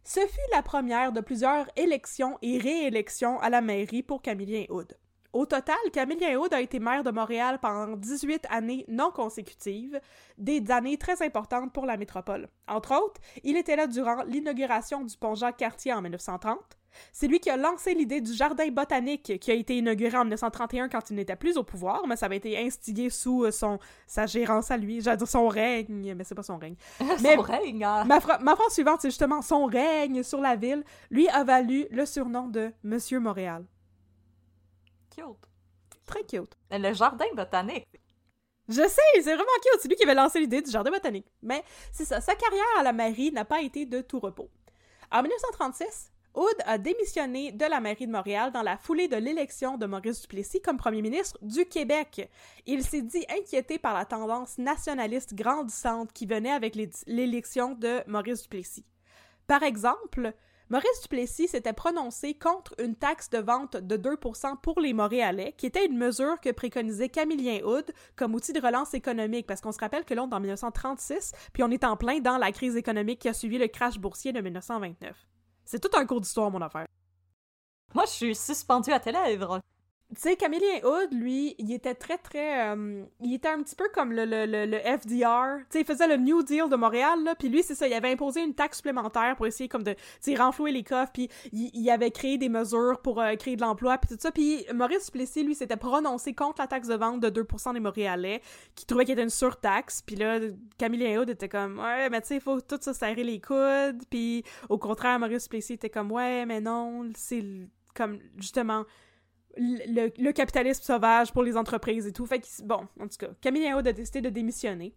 Ce fut la première de plusieurs élections et réélections à la mairie pour Camillien Hood. Au total, Camillien Hood a été maire de Montréal pendant 18 années non consécutives, des années très importantes pour la métropole. Entre autres, il était là durant l'inauguration du pont Jacques-Cartier en 1930. C'est lui qui a lancé l'idée du jardin botanique qui a été inauguré en 1931 quand il n'était plus au pouvoir, mais ça avait été instigé sous euh, son, sa gérance à lui. J'allais dire son règne, mais c'est pas son règne. Mais- Son règne, hein. Ma, ma phrase suivante, c'est justement son règne sur la ville lui a valu le surnom de Monsieur Montréal. Cute. Très cute. Le jardin botanique. Je sais, c'est vraiment cute. C'est lui qui avait lancé l'idée du jardin botanique. Mais c'est ça, sa carrière à la mairie n'a pas été de tout repos. En 1936, Hood a démissionné de la mairie de Montréal dans la foulée de l'élection de Maurice Duplessis comme premier ministre du Québec. Il s'est dit inquiété par la tendance nationaliste grandissante qui venait avec l'é- l'élection de Maurice Duplessis. Par exemple, Maurice Duplessis s'était prononcé contre une taxe de vente de 2% pour les Montréalais, qui était une mesure que préconisait Camillien Hood comme outil de relance économique, parce qu'on se rappelle que l'on est en 1936, puis on est en plein dans la crise économique qui a suivi le crash boursier de 1929. C'est tout un cours d'histoire, mon affaire. Moi, je suis suspendue à tes lèvres. Tu sais, Camillien Hood, lui, il était très, très... euh, il était un petit peu comme le, le, le, le FDR. Tu sais, il faisait le New Deal de Montréal, là, puis lui, c'est ça, il avait imposé une taxe supplémentaire pour essayer comme de, tu renflouer les coffres, puis il, il avait créé des mesures pour euh, créer de l'emploi, puis tout ça. Puis Maurice Duplessis, lui, s'était prononcé contre la taxe de vente de 2% des Montréalais, qui trouvait qu'il était une surtaxe, puis là, Camillien Hood était comme, ouais, mais tu sais, il faut tout se serrer les coudes, puis au contraire, Maurice Duplessis était comme, ouais, mais non, c'est comme, justement le, capitalisme sauvage pour les entreprises et tout. Fait bon, en tout cas, Camille Hood a décidé de démissionner.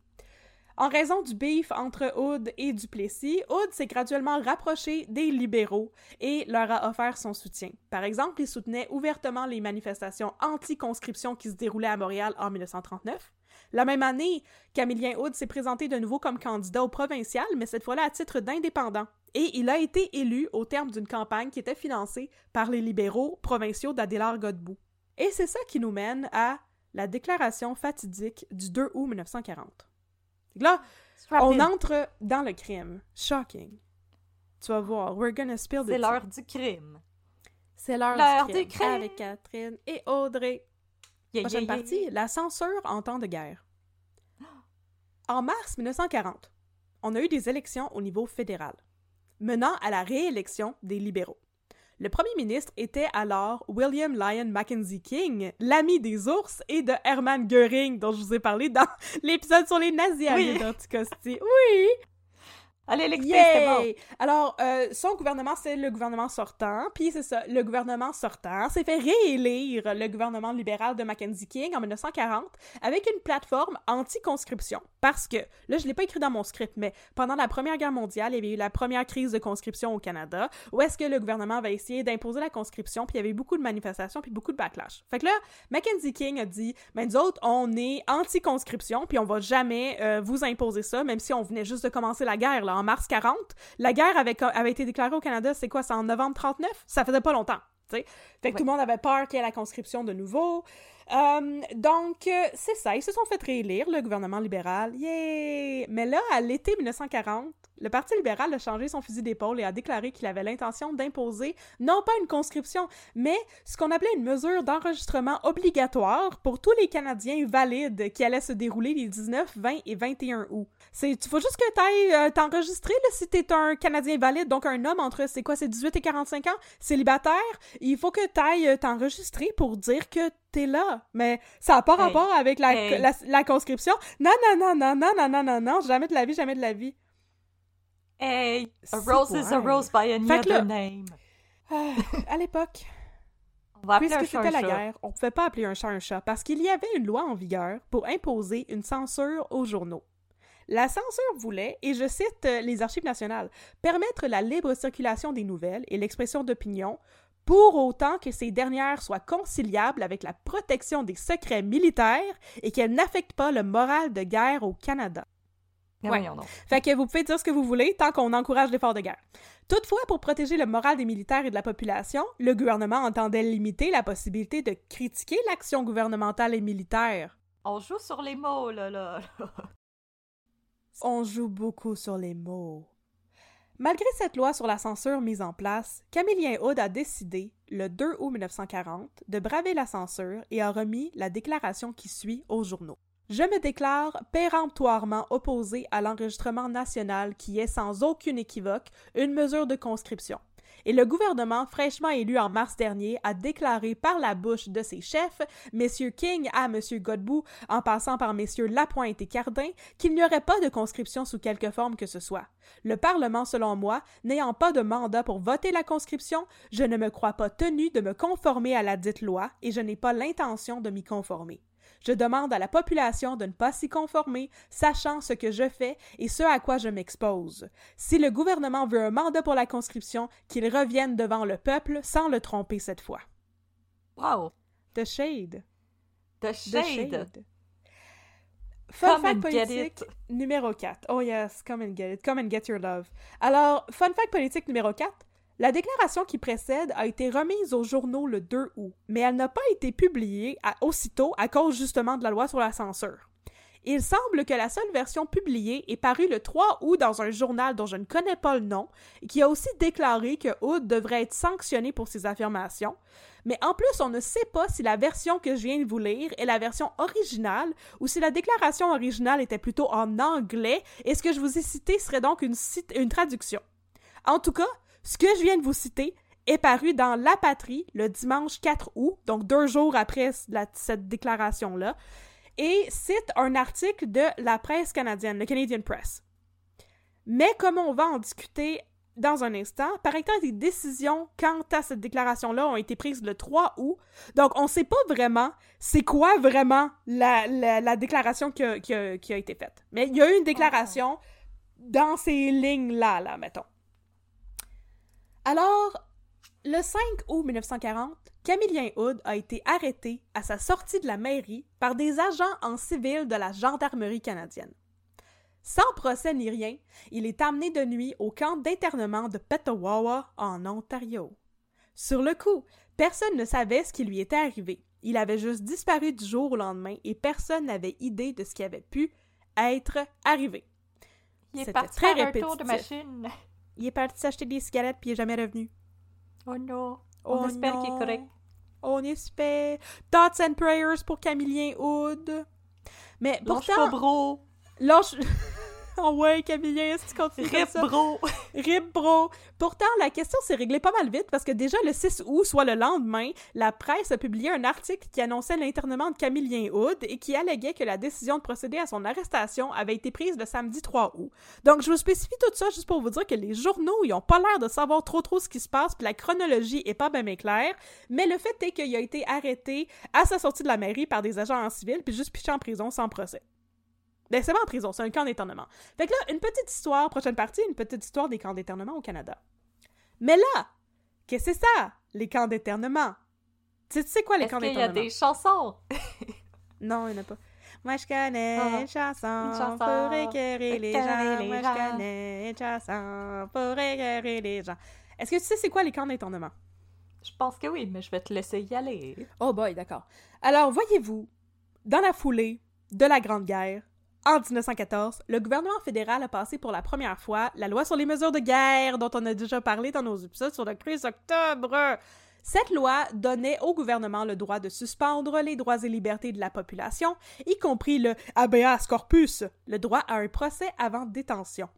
En raison du beef entre Hood et Duplessis, Hood s'est graduellement rapproché des libéraux et leur a offert son soutien. Par exemple, il soutenait ouvertement les manifestations anti-conscription qui se déroulaient à Montréal en 1939. La même année, Camillien Hood s'est présenté de nouveau comme candidat au provincial, mais cette fois-là à titre d'indépendant. Et il a été élu au terme d'une campagne qui était financée par les libéraux provinciaux d'Adélard Godbout. Et c'est ça qui nous mène à la déclaration fatidique du 2 août 1940. Là, on entre dans le crime. Shocking. Tu vas voir, we're gonna spill the C'est l'heure du crime. C'est l'heure du, du crime. Avec Catherine et Audrey. Yeah, Prochaine yeah, yeah, partie, la censure en temps de guerre. En mars 1940, on a eu des élections au niveau fédéral, menant à la réélection des libéraux. Le premier ministre était alors William Lyon Mackenzie King, l'ami des ours et de Hermann Göring, dont je vous ai parlé dans l'épisode sur les nazis à Oui. Oui! Allez. Yay! Alors, euh, son gouvernement, c'est le gouvernement sortant, puis c'est ça, le gouvernement sortant s'est fait réélire le gouvernement libéral de Mackenzie King en 1940 avec une plateforme anti-conscription. Parce que, là, je l'ai pas écrit dans mon script, mais pendant la Première Guerre mondiale, il y avait eu la première crise de conscription au Canada, où est-ce que le gouvernement avait essayé d'imposer la conscription, puis il y avait eu beaucoup de manifestations, puis beaucoup de backlash. Fait que là, Mackenzie King a dit, ben nous autres, on est anti-conscription, puis on va jamais euh, vous imposer ça, même si on venait juste de commencer la guerre, là, en mars 40. La guerre avait, avait été déclarée au Canada, c'est quoi, c'est en novembre 39? Ça faisait pas longtemps. Fait que Ouais. tout le monde avait peur qu'il y ait la conscription de nouveau. Euh, donc, euh, c'est ça. Ils se sont fait réélire, le gouvernement libéral. Yay! Mais là, à l'été 1940, le Parti libéral a changé son fusil d'épaule et a déclaré qu'il avait l'intention d'imposer non pas une conscription, mais ce qu'on appelait une mesure d'enregistrement obligatoire pour tous les Canadiens valides qui allait se dérouler les 19, 20 et 21 août. C'est, tu faut juste que tu ailles t'enregistrer là, si t'es un Canadien valide, donc un homme entre, c'est quoi, c'est 18 et 45 ans, célibataire, il faut que tu ailles t'enregistrer pour dire que t'es là. Mais ça n'a pas rapport avec la, Hey. la, la conscription. Non, non, non, non, non, non, non, non, non, jamais de la vie, jamais de la vie. Hey, a rose is a rose by any Fait là- name. À l'époque, Puisque c'était la guerre, on pouvait pas appeler un chat un chat parce qu'il y avait une loi en vigueur pour imposer une censure aux journaux. La censure voulait, et je cite euh, les Archives nationales, permettre la libre circulation des nouvelles et l'expression d'opinion pour autant que ces dernières soient conciliables avec la protection des secrets militaires et qu'elles n'affectent pas le moral de guerre au Canada. Mais Ouais. Fait que vous pouvez dire ce que vous voulez tant qu'on encourage l'effort de guerre. Toutefois, pour protéger le moral des militaires et de la population, le gouvernement entendait limiter la possibilité de critiquer l'action gouvernementale et militaire. On joue sur les mots, là, là. On joue beaucoup sur les mots. Malgré cette loi sur la censure mise en place, Camillien Hood a décidé, le 2 août 1940, de braver la censure et a remis la déclaration qui suit aux journaux. Je me déclare péremptoirement opposé à l'enregistrement national qui est sans aucune équivoque une mesure de conscription. Et le gouvernement fraîchement élu en mars dernier a déclaré par la bouche de ses chefs, messieurs King à monsieur Godbout, en passant par messieurs Lapointe et Cardin, qu'il n'y aurait pas de conscription sous quelque forme que ce soit. Le Parlement, selon moi, n'ayant pas de mandat pour voter la conscription, je ne me crois pas tenu de me conformer à la dite loi et je n'ai pas l'intention de m'y conformer. Je demande à la population de ne pas s'y conformer, sachant ce que je fais et ce à quoi je m'expose. Si le gouvernement veut un mandat pour la conscription, qu'il revienne devant le peuple sans le tromper cette fois. Wow. The Shade. The The shade. Fun Come fact politique it. numéro 4. Oh yes, come and get it. Come and get your love. Alors, fun fact politique numéro 4. La déclaration qui précède a été remise aux journaux le 2 août, mais elle n'a pas été publiée aussitôt à cause justement de la loi sur la censure. Il semble que la seule version publiée est parue le 3 août dans un journal dont je ne connais pas le nom, qui a aussi déclaré que Hood devrait être sanctionné pour ses affirmations. Mais en plus, on ne sait pas si la version que je viens de vous lire est la version originale ou si la déclaration originale était plutôt en anglais et ce que je vous ai cité serait donc une traduction. En tout cas, ce que je viens de vous citer est paru dans La Patrie le dimanche 4 août, donc deux jours après la- cette déclaration-là, et cite un article de la presse canadienne, le Canadian Press. Mais comme on va en discuter dans un instant, par exemple, des décisions quant à cette déclaration-là ont été prises le 3 août, donc on ne sait pas vraiment c'est quoi vraiment la, la- la déclaration qui a, qui a- qui a été faite. Mais il y a eu une déclaration dans ces lignes-là, là, mettons. Alors, le 5 août 1940, Camillien Hood a été arrêté à sa sortie de la mairie par des agents en civil de la gendarmerie canadienne. Sans procès ni rien, il est amené de nuit au camp d'internement de Petawawa, en Ontario. Sur le coup, personne ne savait ce qui lui était arrivé. Il avait juste disparu du jour au lendemain et personne n'avait idée de ce qui avait pu être arrivé. Il est parti très faire un tour de machine. Il est parti s'acheter des cigarettes puis il est jamais revenu. Oh non. On Oh espère qu'il est correct. On espère. Thoughts and prayers pour Camillien Hood. Mais Lâche pas, pourtant, bro. lâche. oh ouais, est-ce que tu continues Rip, ça? bro. Rip, bro. Pourtant, la question s'est réglée pas mal vite parce que déjà le 6 août, soit le lendemain, la presse a publié un article qui annonçait l'internement de Camillien Hood et qui alléguait que la décision de procéder à son arrestation avait été prise le samedi 3 août. Donc, je vous spécifie tout ça juste pour vous dire que les journaux, ils ont pas l'air de savoir trop trop ce qui se passe, puis la chronologie est pas bien bien claire, mais le fait est qu'il a été arrêté à sa sortie de la mairie par des agents en civil, puis juste piché en prison sans procès. Ben, c'est pas en prison, c'est un camp d'internement. Fait que là, une petite histoire, prochaine partie, une petite histoire des camps d'internement au Canada. Mais là, qu'est-ce que c'est ça, les camps d'internement? Tu sais- quoi, les Est-ce camps qu'il y a des chansons? Non, il n'y en a pas. Moi, je connais Ah, une chanson, une chanson pour écœurer les gens. les Moi, gens. je connais une chanson pour écœurer les gens. Est-ce que tu sais c'est quoi les camps d'internement? Je pense que oui, mais je vais te laisser y aller. Oh boy, d'accord. Alors, voyez-vous, dans la foulée de la Grande Guerre, en 1914, le gouvernement fédéral a passé pour la première fois la loi sur les mesures de guerre dont on a déjà parlé dans nos épisodes sur le 15 octobre. Cette loi donnait au gouvernement le droit de suspendre les droits et libertés de la population, y compris le habeas corpus, le droit à un procès avant détention.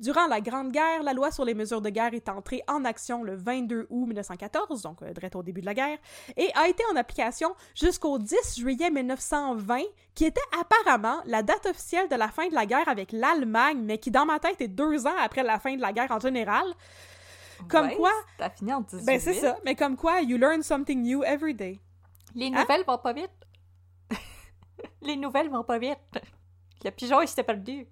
Durant la Grande Guerre, la loi sur les mesures de guerre est entrée en action le 22 août 1914, donc euh, direct au début de la guerre, et a été en application jusqu'au 10 juillet 1920, qui était apparemment la date officielle de la fin de la guerre avec l'Allemagne, mais qui dans ma tête est deux ans après la fin de la guerre en général. Comme Ouais, quoi, T'as fini en 18. ben c'est ça, mais comme quoi, you learn something new every day. Les Hein? nouvelles vont pas vite. Les nouvelles vont pas vite. Le pigeon, il s'était perdu.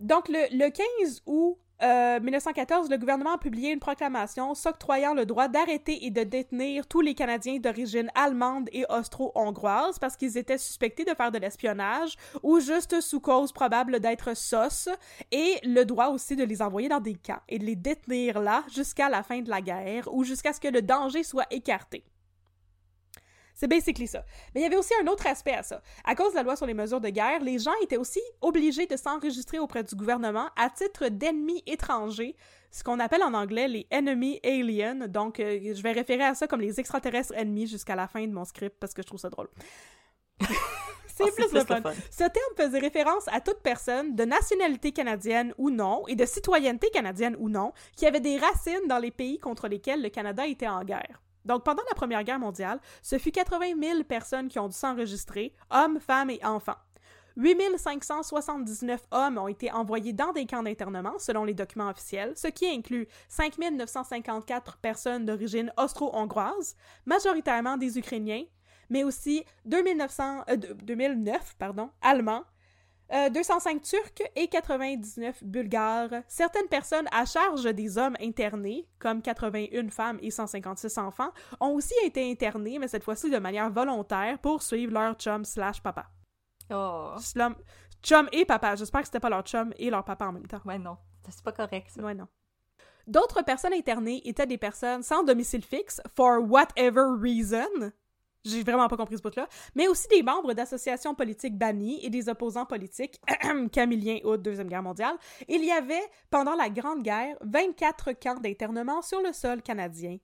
Donc, le, le 15 août euh, 1914, le gouvernement a publié une proclamation s'octroyant le droit d'arrêter et de détenir tous les Canadiens d'origine allemande et austro-hongroise parce qu'ils étaient suspectés de faire de l'espionnage ou juste sous cause probable d'être sauce, et le droit aussi de les envoyer dans des camps et de les détenir là jusqu'à la fin de la guerre ou jusqu'à ce que le danger soit écarté. C'est basically ça. Mais il y avait aussi un autre aspect à ça. À cause de la loi sur les mesures de guerre, les gens étaient aussi obligés de s'enregistrer auprès du gouvernement à titre d'ennemis étrangers, ce qu'on appelle en anglais les enemy aliens. Donc, euh, je vais référer à ça comme les extraterrestres ennemis jusqu'à la fin de mon script parce que je trouve ça drôle. C'est Oh, plus, le fun. Ce terme faisait référence à toute personne de nationalité canadienne ou non et de citoyenneté canadienne ou non qui avait des racines dans les pays contre lesquels le Canada était en guerre. Donc, pendant la Première Guerre mondiale, ce fut 80 000 personnes qui ont dû s'enregistrer, hommes, femmes et enfants. 8 579 hommes ont été envoyés dans des camps d'internement selon les documents officiels, ce qui inclut 5 954 personnes d'origine austro-hongroise, majoritairement des Ukrainiens, mais aussi 2900, euh, de- 2009 pardon, Allemands, euh, 205 Turcs et 99 Bulgares. Certaines personnes à charge des hommes internés, comme 81 femmes et 156 enfants, ont aussi été internées, mais cette fois-ci de manière volontaire, pour suivre leur chum slash papa. Oh. Slum- Chum et papa. J'espère que c'était pas leur chum et leur papa en même temps. Ouais, non. C'est pas correct, ça. Ouais, non. D'autres personnes internées étaient des personnes sans domicile fixe, for whatever reason. J'ai vraiment pas compris ce bout-là. Mais aussi des membres d'associations politiques bannies et des opposants politiques, Camillien Hood, Deuxième Guerre mondiale. Il y avait, pendant la Grande Guerre, 24 camps d'internement sur le sol canadien.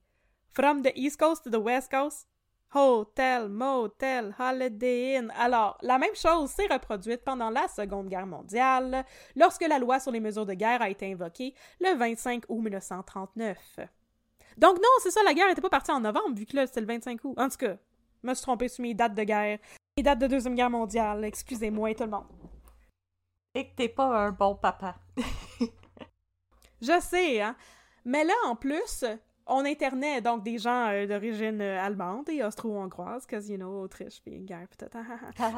From the East Coast to the West Coast. Hotel, motel, holiday inn. Alors, la même chose s'est reproduite pendant la Seconde Guerre mondiale, lorsque la loi sur les mesures de guerre a été invoquée le 25 août 1939. Donc non, c'est ça, la guerre n'était pas partie en novembre, vu que là, c'était le 25 août. En tout cas, me suis trompée sur mes dates de guerre. Les dates de Deuxième Guerre mondiale, excusez-moi tout le monde. Et que t'es pas un bon papa. Je sais, hein. Mais là, en plus, on internait donc des gens euh, d'origine euh, allemande et austro-hongroise, cause, you know, Autriche, puis guerre, peut-être.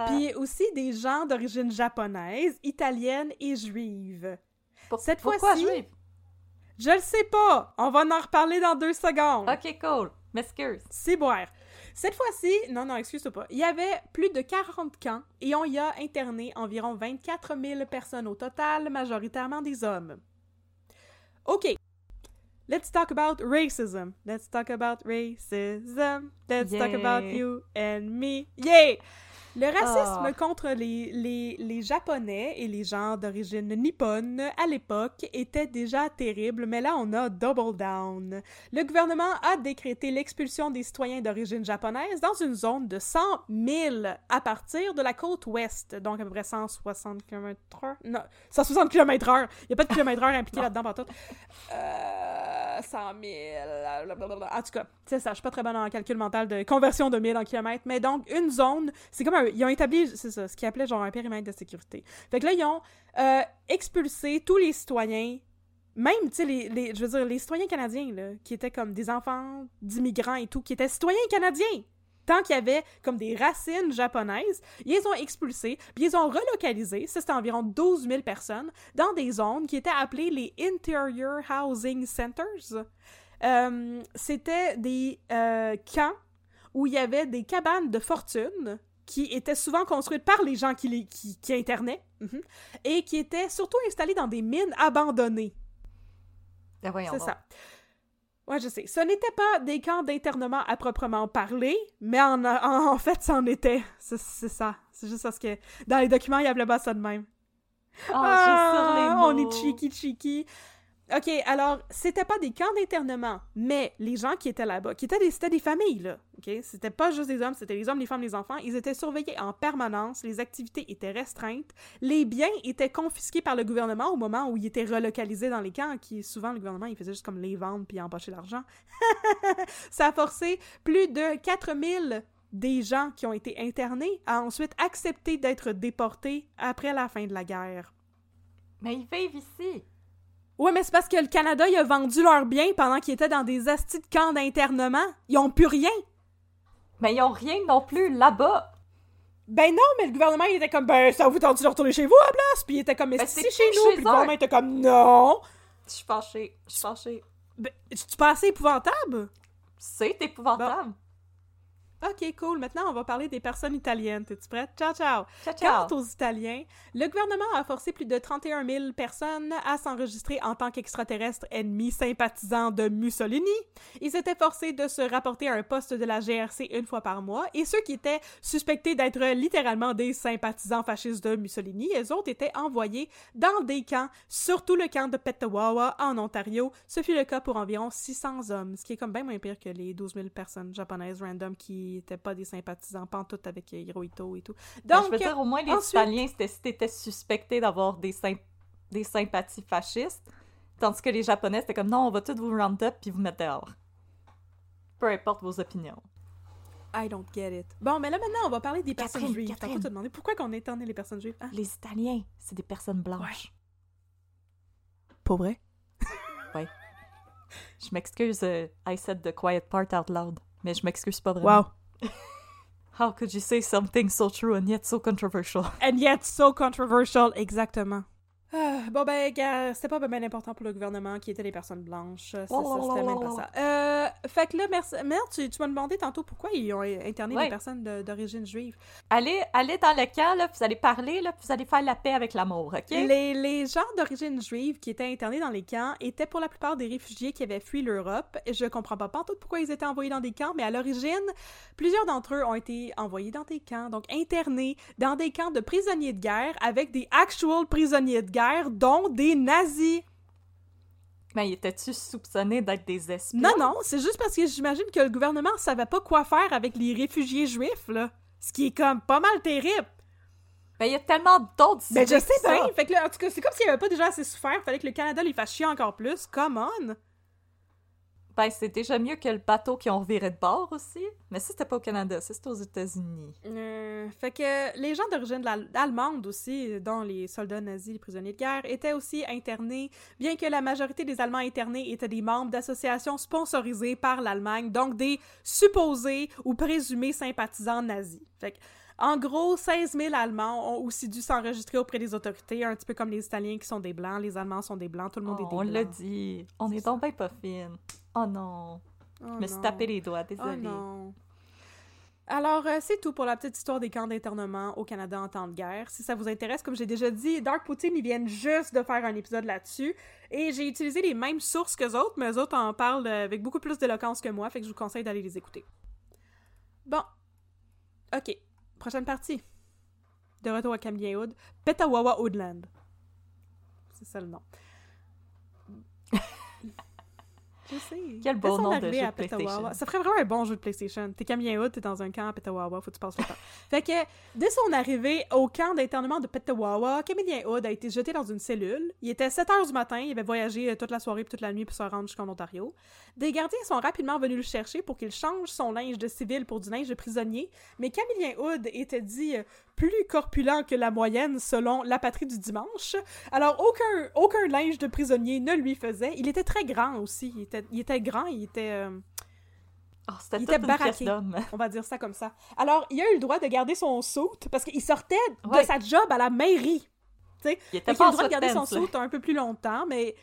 puis aussi des gens d'origine japonaise, italienne et juive. Pour- Cette Pourquoi fois-ci- juif? Je le sais pas! On va en reparler dans deux secondes. Ok, cool. M'excuse. C'est boire. Cette fois-ci, non, non, excuse-toi pas, il y avait plus de 40 camps et on y a interné environ 24 000 personnes au total, majoritairement des hommes. OK. Let's talk about racism. Let's talk about racism. Let's talk about you and me. Yeah! Le racisme Ah. contre les, les, les Japonais et les gens d'origine nippone à l'époque était déjà terrible, mais là on a double down. Le gouvernement a décrété l'expulsion des citoyens d'origine japonaise dans une zone de 100 000 à partir de la côte ouest, donc à peu près 160 km/h. Non, 160 km/h. Il n'y a pas de km/h impliqué là-dedans, par tout. Euh, 100 000. blablabla. En tout cas, c'est ça. Je suis pas très bonne en calcul mental de conversion de 1000 en kilomètres, mais donc une zone, c'est comme un. Ils ont établi, c'est ça, ce qu'ils appelaient genre un périmètre de sécurité. Fait que là, ils ont euh, expulsé tous les citoyens même, tu sais, les, je veux dire, les citoyens canadiens, là, qui étaient comme des enfants d'immigrants et tout, qui étaient citoyens canadiens, tant qu'il y avait comme des racines japonaises, ils ont expulsés, puis ils ont relocalisés, ça c'était environ 12 000 personnes, dans des zones qui étaient appelées les Interior Housing Centers. Euh, c'était des euh, camps où il y avait des cabanes de fortune qui étaient souvent construites par les gens qui, les, qui, qui internaient, mhm, et qui étaient surtout installées dans des mines abandonnées. Ben C'est ça. Ouais, je sais. Ce n'était pas des camps d'internement à proprement parler, mais en, en, en fait, c'en était. C'est ça. C'est juste parce que dans les documents, il appelait pas ça de même. Oh, j'ai sur les mots. on est cheeky cheeky. OK, alors, c'était pas des camps d'internement, mais les gens qui étaient là-bas, qui étaient des, c'était des familles, là, OK? C'était pas juste des hommes, c'était les hommes, les femmes, les enfants. Ils étaient surveillés en permanence, les activités étaient restreintes, les biens étaient confisqués par le gouvernement au moment où ils étaient relocalisés dans les camps, qui, souvent, le gouvernement, il faisait juste comme les vendre puis empocher l'argent. Ça a forcé plus de 4000 des gens qui ont été internés à ensuite accepter d'être déportés après la fin de la guerre. Mais ils vivent ici. Ouais, mais c'est parce que le Canada, il a vendu leurs biens pendant qu'ils étaient dans des astis de camps d'internement. Ils ont plus rien. Mais ils ont rien non plus là-bas. Ben non, mais le gouvernement, il était comme, ben, ça vous tente de retourner chez vous à la place? Puis il était comme, mais Ben, c'est chez nous. Puis le gouvernement était comme, non. Je suis fâchée. Je suis fâchée. Ben, pas assez épouvantable? C'est épouvantable. Ok, cool. Maintenant, on va parler des personnes italiennes. T'es-tu prête? Ciao, ciao. Ciao, ciao. Quant aux Italiens, le gouvernement a forcé plus de 31 000 personnes à s'enregistrer en tant qu'extraterrestres ennemis sympathisants de Mussolini. Ils étaient forcés de se rapporter à un poste de la GRC une fois par mois, et ceux qui étaient suspectés d'être littéralement des sympathisants fascistes de Mussolini, les autres étaient envoyés dans des camps, surtout le camp de Petawawa en Ontario. Ce fut le cas pour environ 600 hommes, ce qui est comme bien moins pire que les 12 000 personnes japonaises random qui étaient pas des sympathisants pantoute avec Hirohito et tout. Ben, Donc, je veux dire, au moins, les ensuite- Italiens, c'était si t'étais suspecté d'avoir des, sym- des sympathies fascistes, tandis que les Japonais, c'était comme, non, on va tous vous round up puis vous mettre dehors. Peu importe vos opinions. I don't get it. Bon, mais là maintenant, on va parler des personnes juives. Catherine. Tantôt, t'as demandé pourquoi qu'on éternait les personnes juives. Hein? Les Italiens, c'est des personnes blanches. Pas vrai? Je m'excuse, euh, I said the quiet part out loud, mais je m'excuse pas vraiment. Wow. How could you say something so true and yet so controversial? And yet so controversial, exactement. Ah, bon ben, c'était pas bien important pour le gouvernement qui étaient les personnes blanches. Ça, c'était même pas ça. Euh, fait que là, merci. Tu, tu m'as demandé tantôt pourquoi ils ont interné Ouais. des personnes d'origine juive. Allez, allez dans le camp, là, puis vous allez parler, là, puis vous allez faire la paix avec l'amour, OK? Les, les gens d'origine juive qui étaient internés dans les camps étaient pour la plupart des réfugiés qui avaient fui l'Europe. Je comprends pas pantoute pourquoi ils étaient envoyés dans des camps, mais à l'origine, plusieurs d'entre eux ont été envoyés dans des camps, donc internés dans des camps de prisonniers de guerre avec des actual prisonniers de guerre, dont des nazis. Mais étais-tu soupçonné d'être des espions? Non, non, c'est juste parce que j'imagine que le gouvernement savait pas quoi faire avec les réfugiés juifs, là. Ce qui est comme pas mal terrible. Ben, il y a tellement d'autres Ben, je sais bien. Fait que là, en tout cas, c'est comme s'il avait pas déjà assez souffert. Fallait que le Canada les fasse chier encore plus. Come on! Ben, c'est déjà mieux que le bateau qui ont reviré de bord aussi. Mais ça, c'était pas au Canada, ça, c'était aux États-Unis. Euh, fait que les gens d'origine allemande aussi, dont les soldats nazis, les prisonniers de guerre, étaient aussi internés, bien que la majorité des Allemands internés étaient des membres d'associations sponsorisées par l'Allemagne, donc des supposés ou présumés sympathisants nazis. Fait que, en gros, 16 000 Allemands ont aussi dû s'enregistrer auprès des autorités, un petit peu comme les Italiens qui sont des Blancs, les Allemands sont des Blancs, tout le monde Oh, est des on Blancs. l'a dit. On est donc bien pas fine. Oh non. Oh je me suis tapé les doigts, Oh désolée. non. Alors, euh, c'est tout pour la petite histoire des camps d'internement au Canada en temps de guerre. Si ça vous intéresse, comme j'ai déjà dit, Dark Poutine, ils viennent juste de faire un épisode là-dessus. Et j'ai utilisé les mêmes sources que autres, mais eux autres en parlent euh, avec beaucoup plus d'éloquence que moi, fait que je vous conseille d'aller les écouter. Bon. OK. Prochaine partie. De retour à Camille Hood. Petawawa Woodland. C'est ça le nom. Je sais. Quel beau Laissons nom de jeu de PlayStation. Ça ferait vraiment un bon jeu de PlayStation. T'es Camille Hood, t'es dans un camp à Petawawa, faut que tu passes le temps. fait que, dès son arrivée au camp d'internement de Petawawa, Camille Hood a été jeté dans une cellule. Il était 7 heures du matin, il avait voyagé euh, toute la soirée puis toute la nuit pour se rendre jusqu'en Ontario. Des gardiens sont rapidement venus le chercher pour qu'il change son linge de civil pour du linge de prisonnier, mais Camillien Hood était dit euh, plus corpulent que la moyenne selon la patrie du dimanche. Alors aucun, aucun linge de prisonnier ne lui faisait. Il était très grand aussi. Il était, il était grand, il était... euh, Oh, c'était Il était baraqué. on va dire ça comme ça. Alors, il a eu le droit de garder son soute parce qu'il sortait de Ouais. sa job à la mairie. Tu sais, Il était qu'il a pas le droit de garder son soute un peu plus longtemps, mais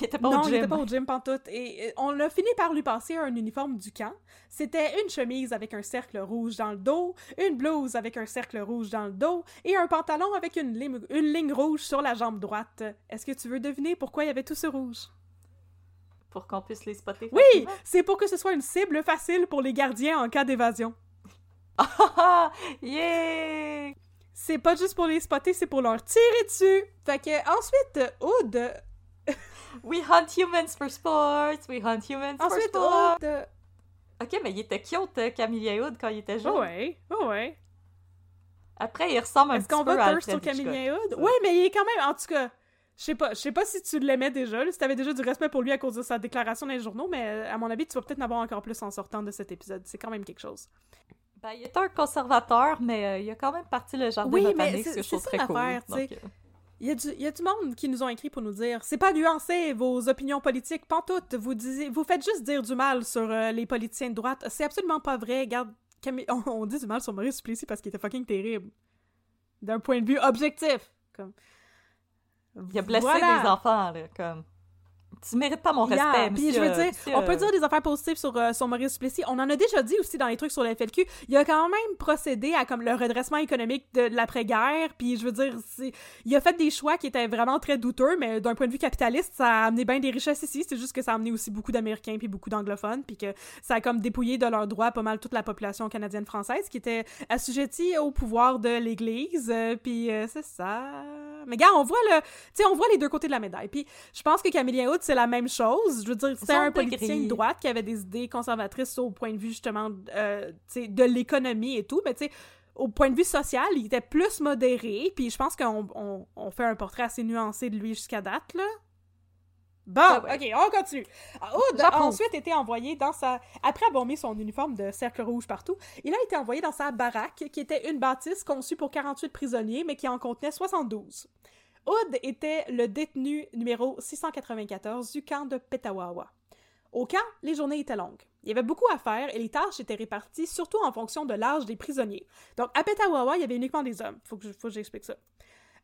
Il était pas non, au il gym. était pas au gym pantoute. Et euh, on a fini par lui passer un uniforme du camp. C'était une chemise avec un cercle rouge dans le dos, une blouse avec un cercle rouge dans le dos et un pantalon avec une, ligne- une ligne rouge sur la jambe droite. Est-ce que tu veux deviner pourquoi il y avait tout ce rouge? Pour qu'on puisse les spotter. Oui, c'est pour que ce soit une cible facile pour les gardiens en cas d'évasion. Ah, ah, ah! yeah! C'est pas juste pour les spotter, c'est pour leur tirer dessus. Fait que ensuite, Oud, We hunt humans for sports! We hunt humans for ensuite sports! Oud, Ok, mais il était cute, euh, Camille Hood, quand il était jeune. oh ouais, oh ouais. Après, il ressemble un Est-ce petit qu'on peu à va Alfred thirst sur Hitchcock. Camille Hood? Ouais, mais il est quand même, en tout cas, je sais pas, je sais pas si tu l'aimais déjà, là, si t'avais déjà du respect pour lui à cause de sa déclaration dans les journaux, mais à mon avis, tu vas peut-être en avoir encore plus en sortant de cet épisode. C'est quand même quelque chose. Ben, il est un conservateur, mais euh, il a quand même parti le jardin Oui, mais botanique, c'est- ce que je trouve très cool. Donc, euh, Il y, a du, il y a du monde qui nous ont écrit pour nous dire c'est pas nuancé vos opinions politiques, pantoute. Vous, disiez, vous faites juste dire du mal sur euh, les politiciens de droite. C'est absolument pas vrai. Regarde, Camille- on, on dit du mal sur Maurice Duplessis parce qu'il était fucking terrible. D'un point de vue objectif. Comme... il a blessé Voilà. des enfants, là, comme... Tu mérites pas mon Yeah, respect, Puis je veux dire, monsieur, on peut dire des affaires positives sur, euh, sur Maurice Duplessis. On en a déjà dit aussi dans les trucs sur la FLQ. Il a quand même procédé à comme le redressement économique de l'après-guerre. Puis je veux dire, il a fait des choix qui étaient vraiment très douteux, mais d'un point de vue capitaliste, ça a amené bien des richesses ici. C'est juste que ça a amené aussi beaucoup d'Américains puis beaucoup d'anglophones, puis que ça a comme dépouillé de leurs droits pas mal toute la population canadienne française qui était assujettie au pouvoir de l'Église. Euh, puis euh, c'est ça. Mais gars, on voit le, tu sais, on voit les deux côtés de la médaille. Puis je pense que Camille Hood, c'est la même chose. Je veux dire, c'était un politicien de droite qui avait des idées conservatrices au point de vue justement euh, de l'économie et tout, mais tu sais, au point de vue social, il était plus modéré, puis je pense qu'on on, on fait un portrait assez nuancé de lui jusqu'à date, là. Bon, Ah ouais. ok, on continue. Ah, Hood a ensuite été envoyé dans sa... Après avoir mis son uniforme de cercle rouge partout, il a été envoyé dans sa baraque, qui était une bâtisse conçue pour 48 prisonniers, mais qui en contenait 72. Hood était le détenu numéro 694 du camp de Petawawa. Au camp, les journées étaient longues. Il y avait beaucoup à faire et les tâches étaient réparties surtout en fonction de l'âge des prisonniers. Donc, à Petawawa, il y avait uniquement des hommes. Faut que, faut que j'explique ça.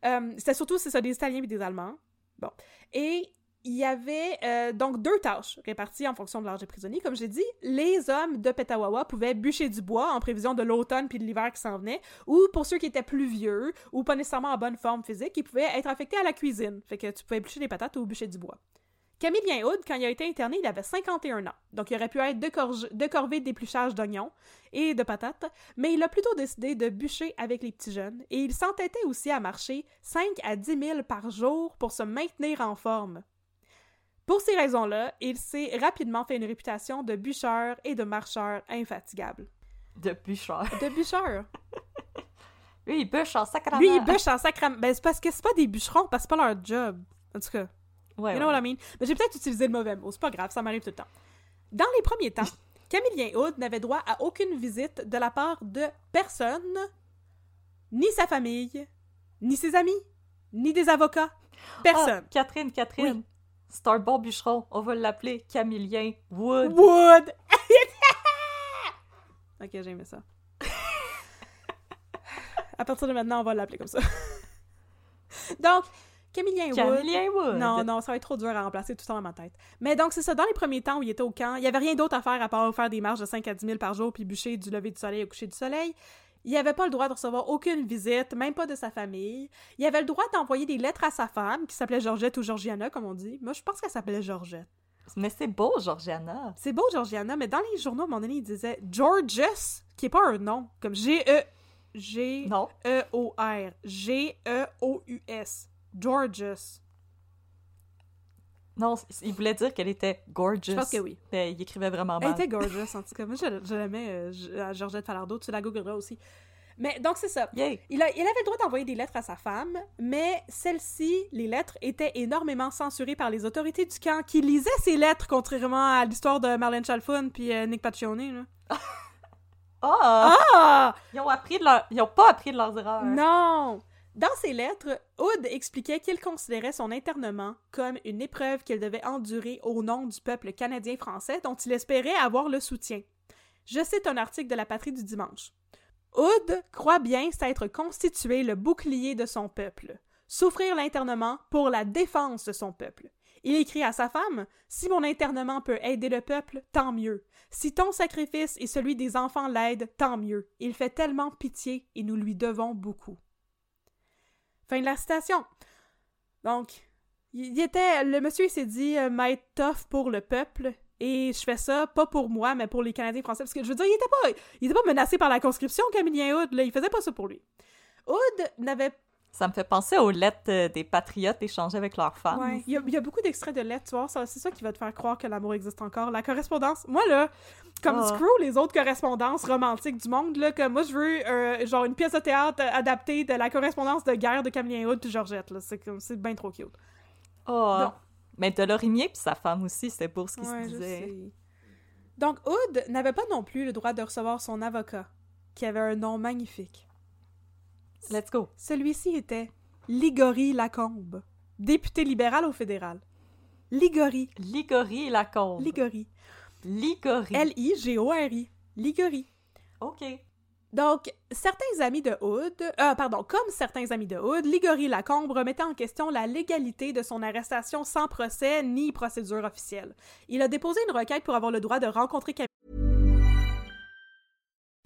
Euh, C'était surtout, des Italiens et des Allemands. Bon. Et il y avait euh, donc deux tâches réparties en fonction de l'âge des prisonniers. Comme j'ai dit, les hommes de Petawawa pouvaient bûcher du bois en prévision de l'automne puis de l'hiver qui s'en venait, ou pour ceux qui étaient plus vieux ou pas nécessairement en bonne forme physique, ils pouvaient être affectés à la cuisine. Fait que tu pouvais bûcher des patates ou bûcher du bois. Camille Hood, quand il a été interné, il avait 51 ans. Donc, il aurait pu être de, corge- de corvée d'épluchage d'oignons et de patates, mais il a plutôt décidé de bûcher avec les petits jeunes et il s'entêtait aussi à marcher 5 à 10 000 par jour pour se maintenir en forme. Pour ces raisons-là, il s'est rapidement fait une réputation de bûcheur et de marcheur infatigable. De bûcheur. De bûcheur! Lui, il bûche en sacrament. Lui, il bûche en sacrament. Ben, c'est parce que c'est pas des bûcherons, parce que c'est pas leur job. En tout cas. Ouais, You know ouais. what I mean? Mais j'ai peut-être utilisé le mauvais mot, c'est pas grave, ça m'arrive tout le temps. Dans les premiers temps, Camillien Hood n'avait droit à aucune visite de la part de personne, ni sa famille, ni ses amis, ni des avocats. Personne. Ah, Catherine, Catherine. Oui. C'est un bon bûcheron. On va l'appeler Camillien Wood. Wood! ok, j'ai aimé ça. À partir de maintenant, on va l'appeler comme ça. Donc, Camillien Wood. Camillien Wood. Non, non, ça va être trop dur à remplacer tout le temps dans ma tête. Mais donc, c'est ça, dans les premiers temps où il était au camp, il y avait rien d'autre à faire à part faire des marches de 5 à 10 000 par jour puis bûcher du lever du soleil au coucher du soleil. Il avait pas le droit de recevoir aucune visite, même pas de sa famille. Il avait le droit d'envoyer des lettres à sa femme, qui s'appelait Georgette ou Georgiana, comme on dit. Moi, je pense qu'elle s'appelait Georgette. Mais c'est beau, Georgiana. C'est beau, Georgiana, mais dans les journaux, à un moment donné, il disait Georges, qui est pas un nom, comme G-E... G-E-O-R. G-E-O-U-S. Georges. Non, il voulait dire qu'elle était gorgeous. Je pense que oui. Mais il écrivait vraiment Elle mal. était gorgeous, en tout cas. Moi, je, je l'aimais, euh, Georgette Falardeau. Tu la googleras aussi. Mais donc, c'est ça. Yay. Il, a- il avait le droit d'envoyer des lettres à sa femme, mais celles-ci, les lettres, étaient énormément censurées par les autorités du camp qui lisaient ces lettres, contrairement à l'histoire de Marlène Chalfun puis euh, Nick Paccione. Là. Ah! Ah! Ils ont appris de leur... Ils ont pas appris de leurs erreurs. Non! Dans ses lettres, Hood expliquait qu'il considérait son internement comme une épreuve qu'il devait endurer au nom du peuple canadien-français dont il espérait avoir le soutien. Je cite un article de la Patrie du Dimanche. Hood croit bien s'être constitué le bouclier de son peuple, souffrir l'internement pour la défense de son peuple. Il écrit à sa femme Si mon internement peut aider le peuple, tant mieux. Si ton sacrifice et celui des enfants l'aident, tant mieux. Il fait tellement pitié et nous lui devons beaucoup. Fin de la citation. Donc, il était, le monsieur il s'est dit euh, m'être tough pour le peuple et je fais ça pas pour moi mais pour les Canadiens français parce que je veux dire il était pas, il était pas menacé par la conscription Camillien Hood là, il faisait pas ça pour lui. Hood n'avait Ça me fait penser aux lettres euh, des patriotes échangées avec leurs femmes. Ouais, il y, y a beaucoup d'extraits de lettres, tu vois, c'est ça qui va te faire croire que l'amour existe encore. La correspondance, moi là, comme Ah. screw les autres correspondances romantiques du monde, là, comme moi je veux euh, genre une pièce de théâtre adaptée de la correspondance de guerre de Camillien Hood puis Georgette, là, c'est comme, c'est bien trop cute. Oh. Non. Mais de Lorimier puis sa femme aussi, c'était beau ce qui Ouais, se je disait. sais. Donc Hood n'avait pas non plus le droit de recevoir son avocat, qui avait un nom magnifique. Let's go. Celui-ci était Ligory Lacombe, député libéral au fédéral. Ligory, Ligory Lacombe. Ligory. Ligory. L-I-G-O-R-I. Ligory. OK. Donc, certains amis de Hood, euh, pardon, comme certains amis de Hood, Ligory Lacombe remettait en question la légalité de son arrestation sans procès ni procédure officielle. Il a déposé une requête pour avoir le droit de rencontrer Camille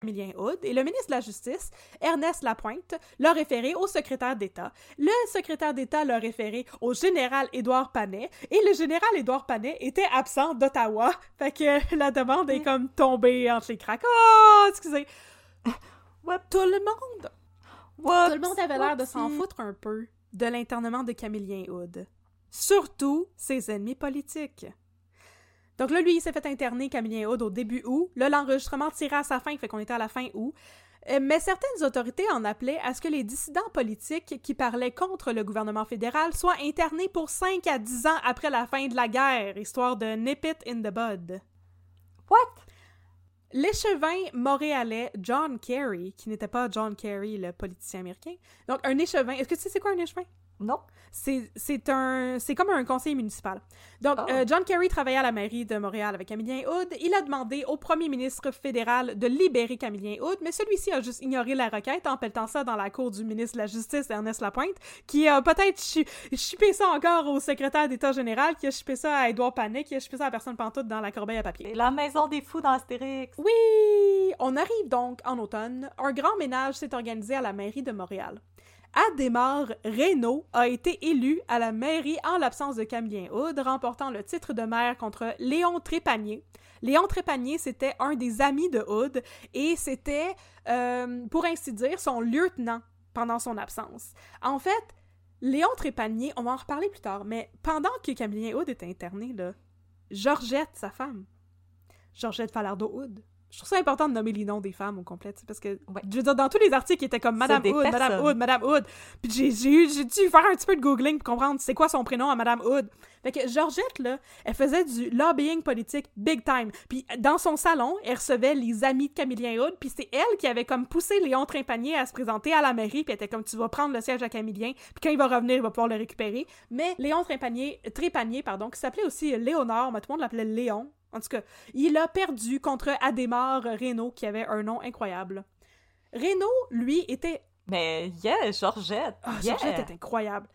Camillien Hood et le ministre de la Justice, Ernest Lapointe, l'a référé au secrétaire d'État. Le secrétaire d'État l'a référé au général Édouard Panet et le général Édouard Panet était absent d'Ottawa. Fait que la demande est comme tombée entre les cracks. Oh, excusez. Ouais. Tout le monde Whoops, Tout le monde avait l'air de s'en foutre un peu de l'internement de Camillien Hood. Surtout ses ennemis politiques. Donc là, lui, il s'est fait interner Camillien Hood au début août. Là, l'enregistrement tirait à sa fin, fait qu'on était à la fin août. Euh, Mais certaines autorités en appelaient à ce que les dissidents politiques qui parlaient contre le gouvernement fédéral soient internés pour 5 à 10 ans après la fin de la guerre, histoire de nip it in the bud. What? L'échevin montréalais John Kerry, qui n'était pas John Kerry, le politicien américain. Donc, un échevin. Est-ce que tu sais c'est quoi un échevin? Non. C'est un c'est comme un conseiller municipal. Donc Oh. euh, John Kerry travaillait à la mairie de Montréal avec Camillien Hood. Il a demandé au premier ministre fédéral de libérer Camillien Hood, mais celui-ci a juste ignoré la requête en pelletant ça dans la cour du ministre de la Justice Ernest Lapointe, qui a peut-être chi- chippé ça encore au secrétaire d'État général, qui a chippé ça à Édouard Panet, qui a chippé ça à personne pantoute dans la corbeille à papier. La maison des fous dans Astérix. Oui! On arrive donc en automne. Un grand ménage s'est organisé à la mairie de Montréal. Adémar Reynaud a été élu à la mairie en l'absence de Camillien Hood, remportant le titre de maire contre Léon Trépanier. Léon Trépanier, c'était un des amis de Hood et c'était, euh, pour ainsi dire, son lieutenant pendant son absence. En fait, Léon Trépanier, on va en reparler plus tard, mais pendant que Camillien Hood était interné, là, Georgette, sa femme, Georgette Falardeau-Hood. Je trouve ça important de nommer les noms des femmes au complet, parce que, Ouais. je veux dire, dans tous les articles, il était comme Madame Hood, Madame. Hood, Madame Hood. Puis j'ai, j'ai, eu- j'ai dû faire un petit peu de googling pour comprendre c'est quoi son prénom à Madame Hood. Fait que Georgette, là, elle faisait du lobbying politique big time. Puis dans son salon, elle recevait les amis de Camillien Hood, puis c'est elle qui avait comme poussé Léon Trimpanier à se présenter à la mairie, puis elle était comme tu vas prendre le siège à Camillien, puis quand il va revenir, il va pouvoir le récupérer. Mais Léon Trimpanier, Trépanier, pardon, qui s'appelait aussi Léonard, mais tout le monde l'appelait Léon. En tout cas, il a perdu contre Adémar Reynaud, qui avait un nom incroyable. Reynaud, lui, était Mais yeah, Georgette. yeah. Georgette est incroyable.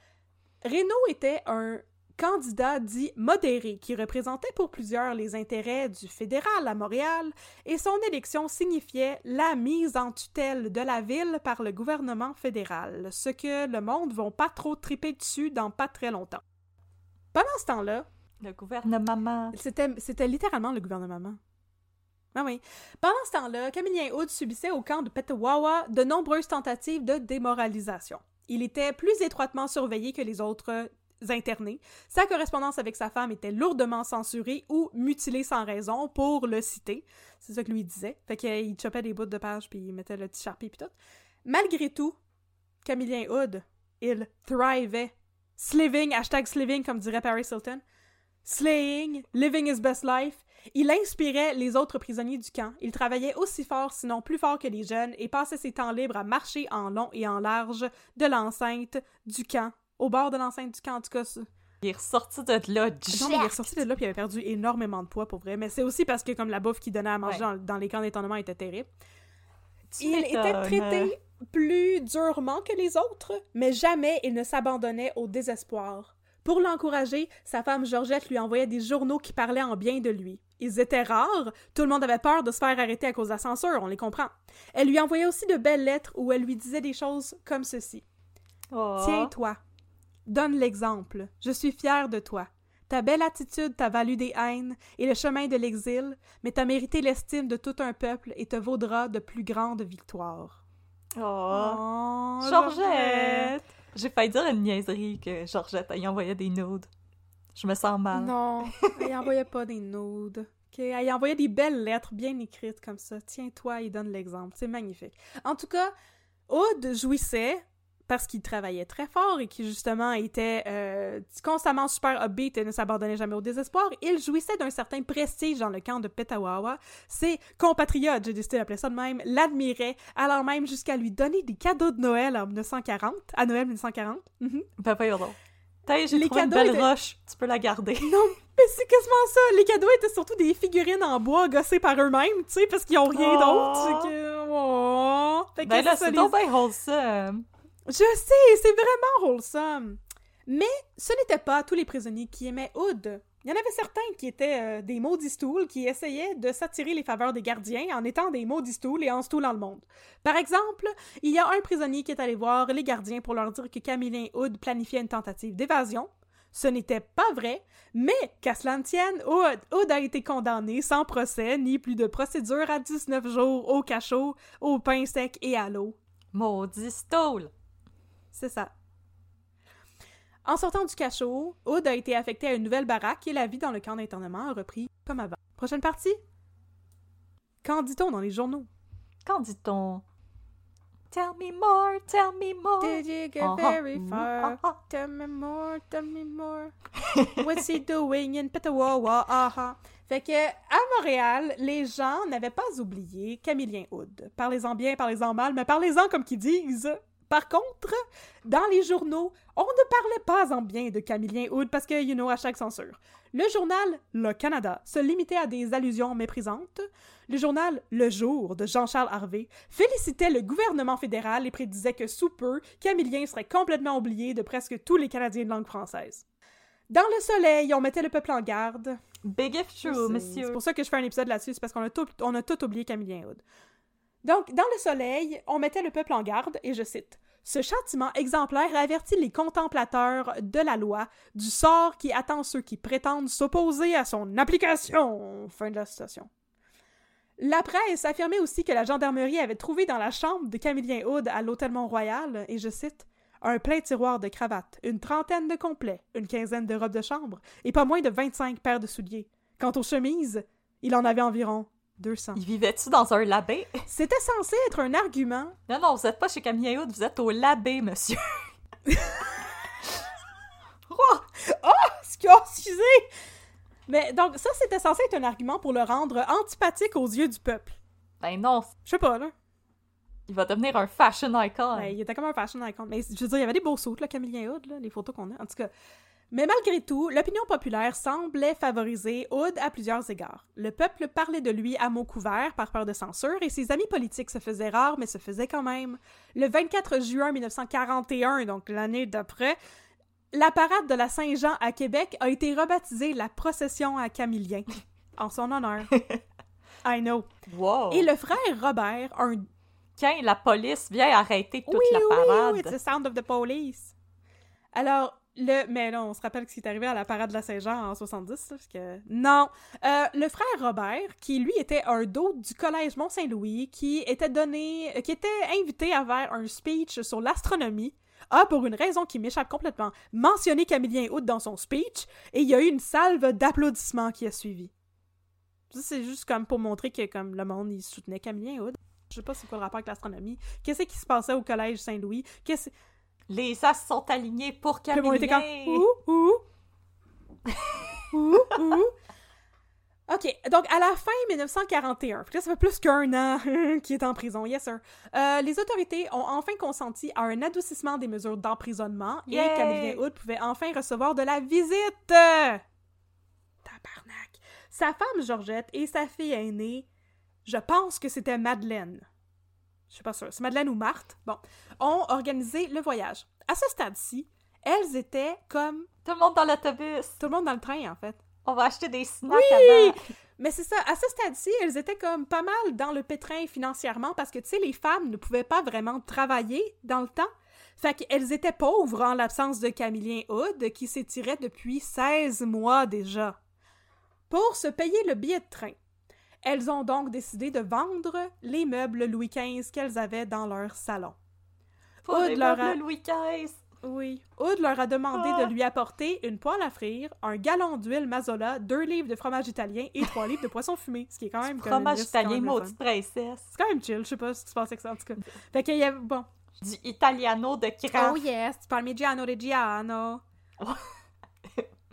Renault était un candidat dit modéré qui représentait pour plusieurs les intérêts du fédéral à Montréal et son élection signifiait la mise en tutelle de la ville par le gouvernement fédéral, ce que le monde vont pas trop triper dessus dans pas très longtemps. Pendant ce temps-là, Le gouvernement. c'était, littéralement le gouvernement. Ah oui. Pendant ce temps-là, Camillien Hood subissait au camp de Petawawa de nombreuses tentatives de démoralisation. Il était plus étroitement surveillé que les autres euh, internés. Sa correspondance avec sa femme était lourdement censurée ou mutilée sans raison pour le citer. C'est ça que lui disait. Fait qu'il chopait des bouts de page puis il mettait le petit charpie puis tout. Malgré tout, Camillien Hood, il thrivait. Sliving, hashtag sliving comme dirait Paris Hilton. Slaying, living his best life. Il inspirait les autres prisonniers du camp. Il travaillait aussi fort, sinon plus fort que les jeunes, et passait ses temps libres à marcher en long et en large de l'enceinte du camp. Au bord de l'enceinte du camp, en tout cas. Il est ressorti de là, Non, mais il est ressorti de là puis il avait perdu énormément de poids pour vrai. Mais c'est aussi parce que comme la bouffe qu'il donnait à manger Ouais. dans, dans les camps d'étonnement était terrible. Tu Il était m'étonnes. traité plus durement que les autres, mais jamais il ne s'abandonnait au désespoir. Pour l'encourager, sa femme Georgette lui envoyait des journaux qui parlaient en bien de lui. Ils étaient rares, tout le monde avait peur de se faire arrêter à cause de la censure, on les comprend. Elle lui envoyait aussi de belles lettres où elle lui disait des choses comme ceci. Oh. Tiens-toi. Donne l'exemple. Je suis fière de toi. Ta belle attitude t'a valu des haines et le chemin de l'exil, mais t'as mérité l'estime de tout un peuple et te vaudra de plus grandes victoires. Oh. Oh, Georgette! J'ai failli dire une niaiserie que Georgette, elle y envoyait des nudes. Je me sens mal. Non, elle envoyait pas des nudes. ok? Elle envoyait des belles lettres bien écrites comme ça. Tiens-toi, il donne l'exemple. C'est magnifique. En tout cas, Aude jouissait parce qu'il travaillait très fort et qu'il justement était euh, constamment super upbeat et ne s'abandonnait jamais au désespoir. Il jouissait d'un certain prestige dans le camp de Petawawa. Ses compatriotes, j'ai décidé d'appeler ça de même, l'admiraient, allant même jusqu'à lui donner des cadeaux de Noël en 1940, à Noël 1940. Mhm. Ben voyons donc. T'as, j'ai trouvé une belle étaient- roche. Tu peux la garder. Non, mais c'est quasiment ça. Les cadeaux étaient surtout des figurines en bois gossées par eux-mêmes, tu sais, parce qu'ils ont rien Oh. d'autre. C'est que... Oh. Fait que Ben là, c'est les- donc bien wholesome. Je sais, c'est vraiment wholesome. Mais ce n'était pas tous les prisonniers qui aimaient Hood. Il y en avait certains qui étaient euh, des maudits stools qui essayaient de s'attirer les faveurs des gardiens en étant des maudits stools et en stoolant le monde. Par exemple, il y a un prisonnier qui est allé voir les gardiens pour leur dire que Camillin Hood planifiait une tentative d'évasion. Ce n'était pas vrai, mais qu'à cela ne tienne, Hood, Hood a été condamné sans procès ni plus de procédure à 19 jours au cachot, au pain sec et à l'eau. Maudit stool. C'est ça. En sortant du cachot, Hood a été affecté à une nouvelle baraque et la vie dans le camp d'internement a repris comme avant. Prochaine partie? Qu'en dit-on dans les journaux? Qu'en dit-on? Tell me more, tell me more. Did you get Uh-huh. very Mm, far? uh-huh. Tell me more, tell me more. What's he doing in Petawawa? Ah Fait que, à Montréal, les gens n'avaient pas oublié Camillien Hood. Parlez-en bien, parlez-en mal, mais parlez-en comme qu'ils disent. Par contre, dans les journaux, on ne parlait pas en bien de Camillien Hood parce que, you know, à chaque censure. Le journal Le Canada se limitait à des allusions méprisantes. Le journal Le Jour de Jean-Charles Harvey félicitait le gouvernement fédéral et prédisait que sous peu, Camillien serait complètement oublié de presque tous les Canadiens de langue française. Dans le soleil, on mettait le peuple en garde. Big if C'est- true, C'est monsieur. pour ça que je fais un épisode là-dessus, c'est parce qu'on a tout, on a tout oublié Camillien Hood. Donc, dans le soleil, on mettait le peuple en garde, et je cite Ce châtiment exemplaire avertit les contemplateurs de la loi du sort qui attend ceux qui prétendent s'opposer à son application. Fin de la citation. La presse affirmait aussi que la gendarmerie avait trouvé dans la chambre de Camillien Hood à l'hôtel Mont-Royal, et je cite, un plein tiroir de cravates, une trentaine de complets, une quinzaine de robes de chambre, et pas moins de 25 paires de souliers. Quant aux chemises, il en avait environ 200. Il vivait-tu dans un labé? C'était censé être un argument. Non, non, vous êtes pas chez Camille Hood, vous êtes au labé, monsieur. Oh, oh, excusez! Mais donc, ça, c'était censé être un argument pour le rendre antipathique aux yeux du peuple. Ben non, Je sais pas, là. il va devenir un fashion icon. Ouais, il était comme un fashion icon. Mais je veux dire, il y avait des beaux sauts, là, Camillien Hood, là, les photos qu'on a. En tout cas. Mais malgré tout, l'opinion populaire semblait favoriser Hood à plusieurs égards. Le peuple parlait de lui à mots couverts par peur de censure et ses amis politiques se faisaient rares, mais se faisaient quand même. Le 24 juin 1941, donc l'année d'après, la parade de la Saint-Jean à Québec a été rebaptisée la procession à Camillien, en son honneur. I know. Wow. Et le frère Robert, un Quand la police vient arrêter toute oui, la oui, parade. Oui, it's the sound of the police. Alors, le... Mais là, on se rappelle ce qui est arrivé à la parade de la Saint-Jean en 70, là, parce que... Non! Euh, le frère Robert, qui lui était un dos du Collège Mont-Saint-Louis, qui était donné... qui était invité à faire un speech sur l'astronomie, a, pour une raison qui m'échappe complètement, mentionné Camillien Hood dans son speech, et il y a eu une salve d'applaudissements qui a suivi. C'est juste comme pour montrer que comme le monde, il soutenait Camillien Hood. Je sais pas c'est quoi le rapport avec l'astronomie. Qu'est-ce qui se passait au collège Saint-Louis? Qu'est-ce Les as sont alignés pour Camille. était comme ouh ouh ouh ouh. OK, donc à la fin 1941, puis là, ça fait plus qu'un an qu'il est en prison, yes sir, euh, les autorités ont enfin consenti à un adoucissement des mesures d'emprisonnement et Yay! Camillien Hood pouvait enfin recevoir de la visite! Tabarnak! Sa femme Georgette et sa fille aînée, je pense que c'était Madeleine, je suis pas sûre, c'est Madeleine ou Marthe, bon, ont organisé le voyage. À ce stade-ci, elles étaient comme Tout le monde dans l'autobus. tout le monde dans le train, en fait. On va acheter des snacks Oui! avant. Mais c'est ça, à ce stade-ci, elles étaient comme pas mal dans le pétrin financièrement parce que, tu sais, les femmes ne pouvaient pas vraiment travailler dans le temps. Fait qu'elles étaient pauvres en l'absence de Camillien Hood qui s'étirait depuis 16 mois déjà. Pour se payer le billet de train, elles ont donc décidé de vendre les meubles Louis XV qu'elles avaient dans leur salon. Pour les leur a- Louis XV. Oui. Hood leur a demandé Ah. de lui apporter une poêle à frire, un gallon d'huile Mazola, deux livres de fromage italien et trois livres de poisson fumé. Ce qui est quand même. Fromage liste italien, maudite princesse. C'est quand même chill, je sais pas ce qui se passe avec ça en tout cas. Fait qu'il y a. Bon. Du italiano de craft. Oh yes, tu parles Reggiano Reggiano.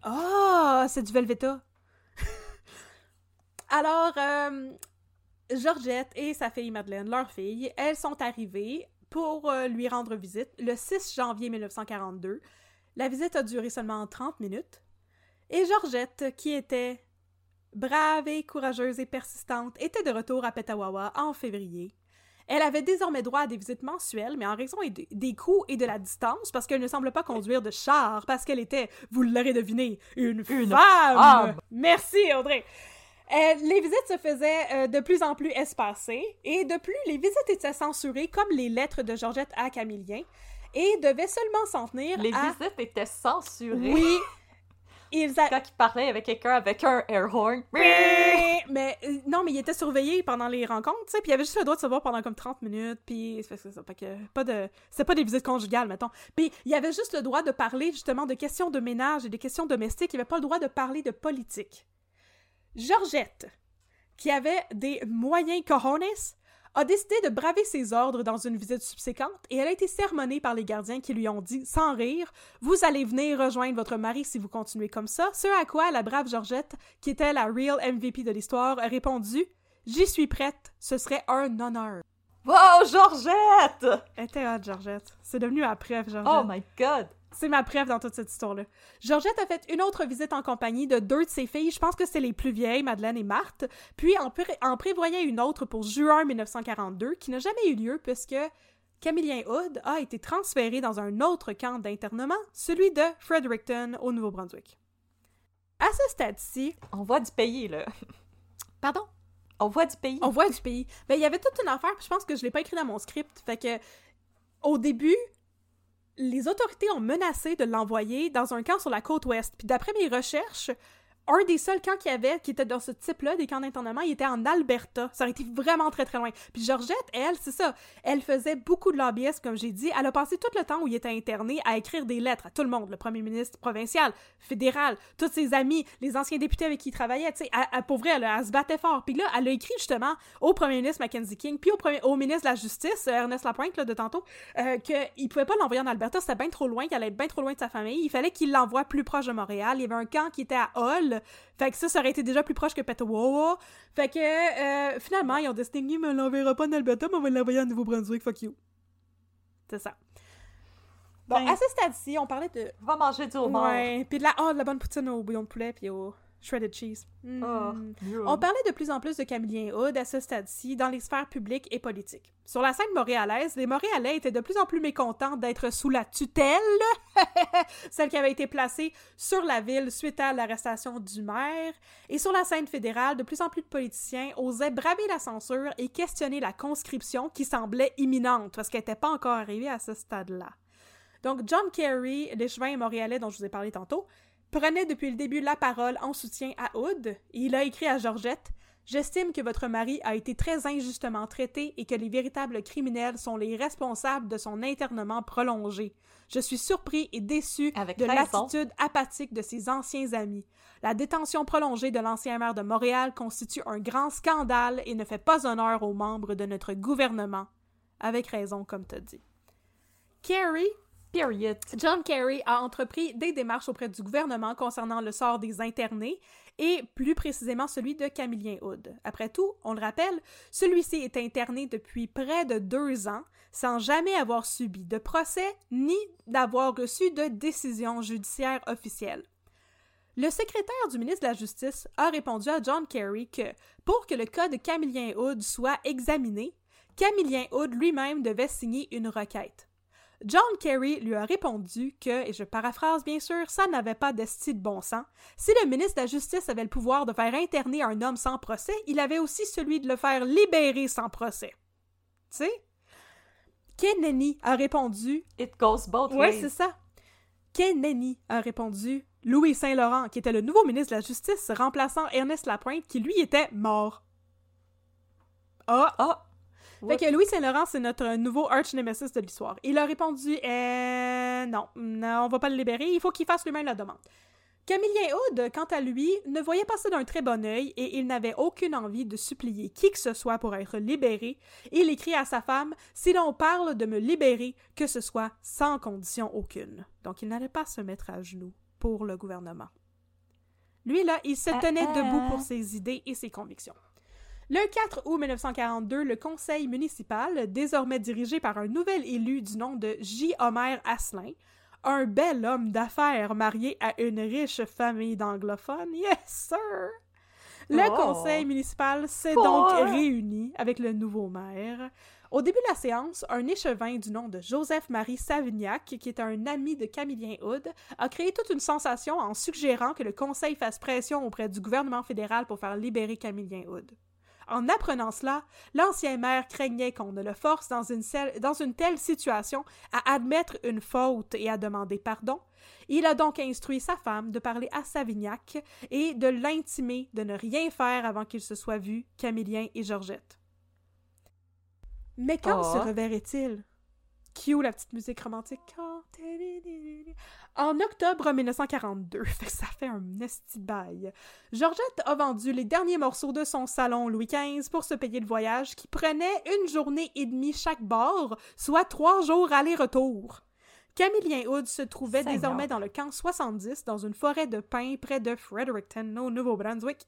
Oh, c'est du Velveta. Alors, euh, Georgette et sa fille Madeleine, leur fille, elles sont arrivées pour euh, lui rendre visite le 6 janvier 1942. La visite a duré seulement 30 minutes. Et Georgette, qui était brave et courageuse et persistante, était de retour à Petawawa en février. Elle avait désormais droit à des visites mensuelles, mais en raison des coûts et de la distance, parce qu'elle ne semble pas conduire de char, parce qu'elle était, vous l'aurez deviné, une, Une femme! femme! Merci, Audrey! Euh, les visites se faisaient euh, de plus en plus espacées, et de plus, les visites étaient censurées comme les lettres de Georgette à Camillien, et devaient seulement s'en tenir Les à... visites étaient censurées. Oui! Ils a- Quand il parlait avec quelqu'un avec un air horn. mais euh, non, mais il était surveillé pendant les rencontres, tu sais, puis il avait juste le droit de se voir pendant comme 30 minutes, puis c'est c'est ça, fait que pas de c'est pas des visites conjugales mettons. Puis il avait juste le droit de parler justement de questions de ménage et de questions domestiques, il avait pas le droit de parler de politique. Georgette, qui avait des moyens cojones, a décidé de braver ses ordres dans une visite subséquente et elle a été sermonnée par les gardiens qui lui ont dit, sans rire, Vous allez venir rejoindre votre mari si vous continuez comme ça. Ce à quoi la brave Georgette, qui était la real MVP de l'histoire, a répondu J'y suis prête, ce serait un honneur. Wow, Georgette! Elle était hot, Georgette. C'est devenu ma préf, Georgette. Oh my god! C'est ma préf dans toute cette histoire-là. Georgette a fait une autre visite en compagnie de deux de ses filles, je pense que c'est les plus vieilles, Madeleine et Marthe, puis en, pré- en prévoyait une autre pour juin 1942, qui n'a jamais eu lieu puisque Camillien Hood a été transféré dans un autre camp d'internement, celui de Fredericton, au Nouveau-Brunswick. À ce stade-ci... On voit du pays, là. Pardon? On voit du pays. On voit du pays. Ben, il y avait toute une affaire, puis je pense que je l'ai pas écrit dans mon script. Fait que, au début, les autorités ont menacé de l'envoyer dans un camp sur la côte ouest. Puis d'après mes recherches, un des seuls camps qu'il y avait qui était dans ce type-là, des camps d'internement, il était en Alberta. Ça aurait été vraiment très très loin. Puis Georgette, elle, c'est ça, elle faisait beaucoup de lobbyisme, comme j'ai dit. Elle a passé tout le temps où il était interné à écrire des lettres à tout le monde, le premier ministre provincial, fédéral, tous ses amis, les anciens députés avec qui il travaillait. Tu sais, elle- elle- elle, se battait fort. Puis là, elle a écrit justement au premier ministre Mackenzie King, puis au, ministre de la Justice, euh, Ernest Lapointe, là, de tantôt, euh, qu'il pouvait pas l'envoyer en Alberta, c'était bien trop loin, qu'il allait être bien trop loin de sa famille. Il fallait qu'il l'envoie plus proche de Montréal. Il y avait un camp qui était à Fait que ça, ça aurait été déjà plus proche que Petawawa. Fait que euh, finalement, ils ont décidé, mais on l'enverra pas en Alberta, mais on va l'envoyer en Nouveau-Brunswick. Fuck you. C'est ça. Bon, Ben- à ce stade-ci, on parlait de. Va manger du homard. Ouais, puis de la, oh, de la bonne poutine au bouillon de poulet, puis au shredded cheese. Mm. Oh, On parlait de plus en plus de Camillien Hood à ce stade-ci dans les sphères publiques et politiques. Sur la scène montréalaise, les Montréalais étaient de plus en plus mécontents d'être sous la tutelle, celle qui avait été placée sur la ville suite à l'arrestation du maire. Et sur la scène fédérale, de plus en plus de politiciens osaient braver la censure et questionner la conscription qui semblait imminente parce qu'elle n'était pas encore arrivée à ce stade-là. Donc, John Kerry, l'échevin montréalais dont je vous ai parlé tantôt, prenait depuis le début la parole en soutien à Hood, et il a écrit à Georgette J'estime que votre mari a été très injustement traité et que les véritables criminels sont les responsables de son internement prolongé. Je suis surpris et déçu Avec de l'attitude apathique de ses anciens amis. La détention prolongée de l'ancien maire de Montréal constitue un grand scandale et ne fait pas honneur aux membres de notre gouvernement. Avec raison, comme t'as dit. Carrie John Kerry a entrepris des démarches auprès du gouvernement concernant le sort des internés et plus précisément celui de Camillien Hood. Après tout, on le rappelle, celui-ci est interné depuis près de deux ans sans jamais avoir subi de procès ni d'avoir reçu de décision judiciaire officielle. Le secrétaire du ministre de la Justice a répondu à John Kerry que pour que le cas de Camillien Hood soit examiné, Camillien Hood lui-même devait signer une requête. John Kerry lui a répondu que, et je paraphrase bien sûr, ça n'avait pas d'esti de bon sens. Si le ministre de la Justice avait le pouvoir de faire interner un homme sans procès, il avait aussi celui de le faire libérer sans procès. Tu sais? Kennedy a répondu. It goes both Ouais, ways. c'est ça. Kennedy a répondu. Louis Saint-Laurent, qui était le nouveau ministre de la Justice, remplaçant Ernest Lapointe, qui lui était mort. Ah! Ah! Fait que Louis Saint-Laurent, c'est notre nouveau arch-nemesis de l'histoire. Il a répondu euh, non, non, on va pas le libérer, il faut qu'il fasse lui-même la demande. Camillien Hood, quant à lui, ne voyait pas ça d'un très bon œil et il n'avait aucune envie de supplier qui que ce soit pour être libéré. Il écrit à sa femme Si l'on parle de me libérer, que ce soit sans condition aucune. Donc il n'allait pas se mettre à genoux pour le gouvernement. Lui, là, il se tenait Ah, debout ah. pour ses idées et ses convictions. Le 4 août 1942, le conseil municipal, désormais dirigé par un nouvel élu du nom de J. Homer Asselin, un bel homme d'affaires marié à une riche famille d'anglophones, yes sir! Le Oh. conseil municipal s'est donc réuni avec le nouveau maire. Au début de la séance, un échevin du nom de Joseph-Marie Savignac, qui est un ami de Camillien Hood, a créé toute une sensation en suggérant que le conseil fasse pression auprès du gouvernement fédéral pour faire libérer Camillien Hood. En apprenant cela, l'ancien maire craignait qu'on ne le force dans une, selle- dans une telle situation à admettre une faute et à demander pardon. Il a donc instruit sa femme de parler à Savignac et de l'intimer de ne rien faire avant qu'il se soit vu Camillien et Georgette. Mais quand Oh. se reverrait-il? Cue la petite musique romantique. En octobre 1942, fait que ça fait un esti de bail, Georgette a vendu les derniers morceaux de son salon Louis XV pour se payer le voyage qui prenait une journée et demie chaque bord, soit trois jours aller-retour. Camillien Hood se trouvait Seigneur. désormais dans le camp 70, dans une forêt de pins près de Fredericton, au Nouveau-Brunswick.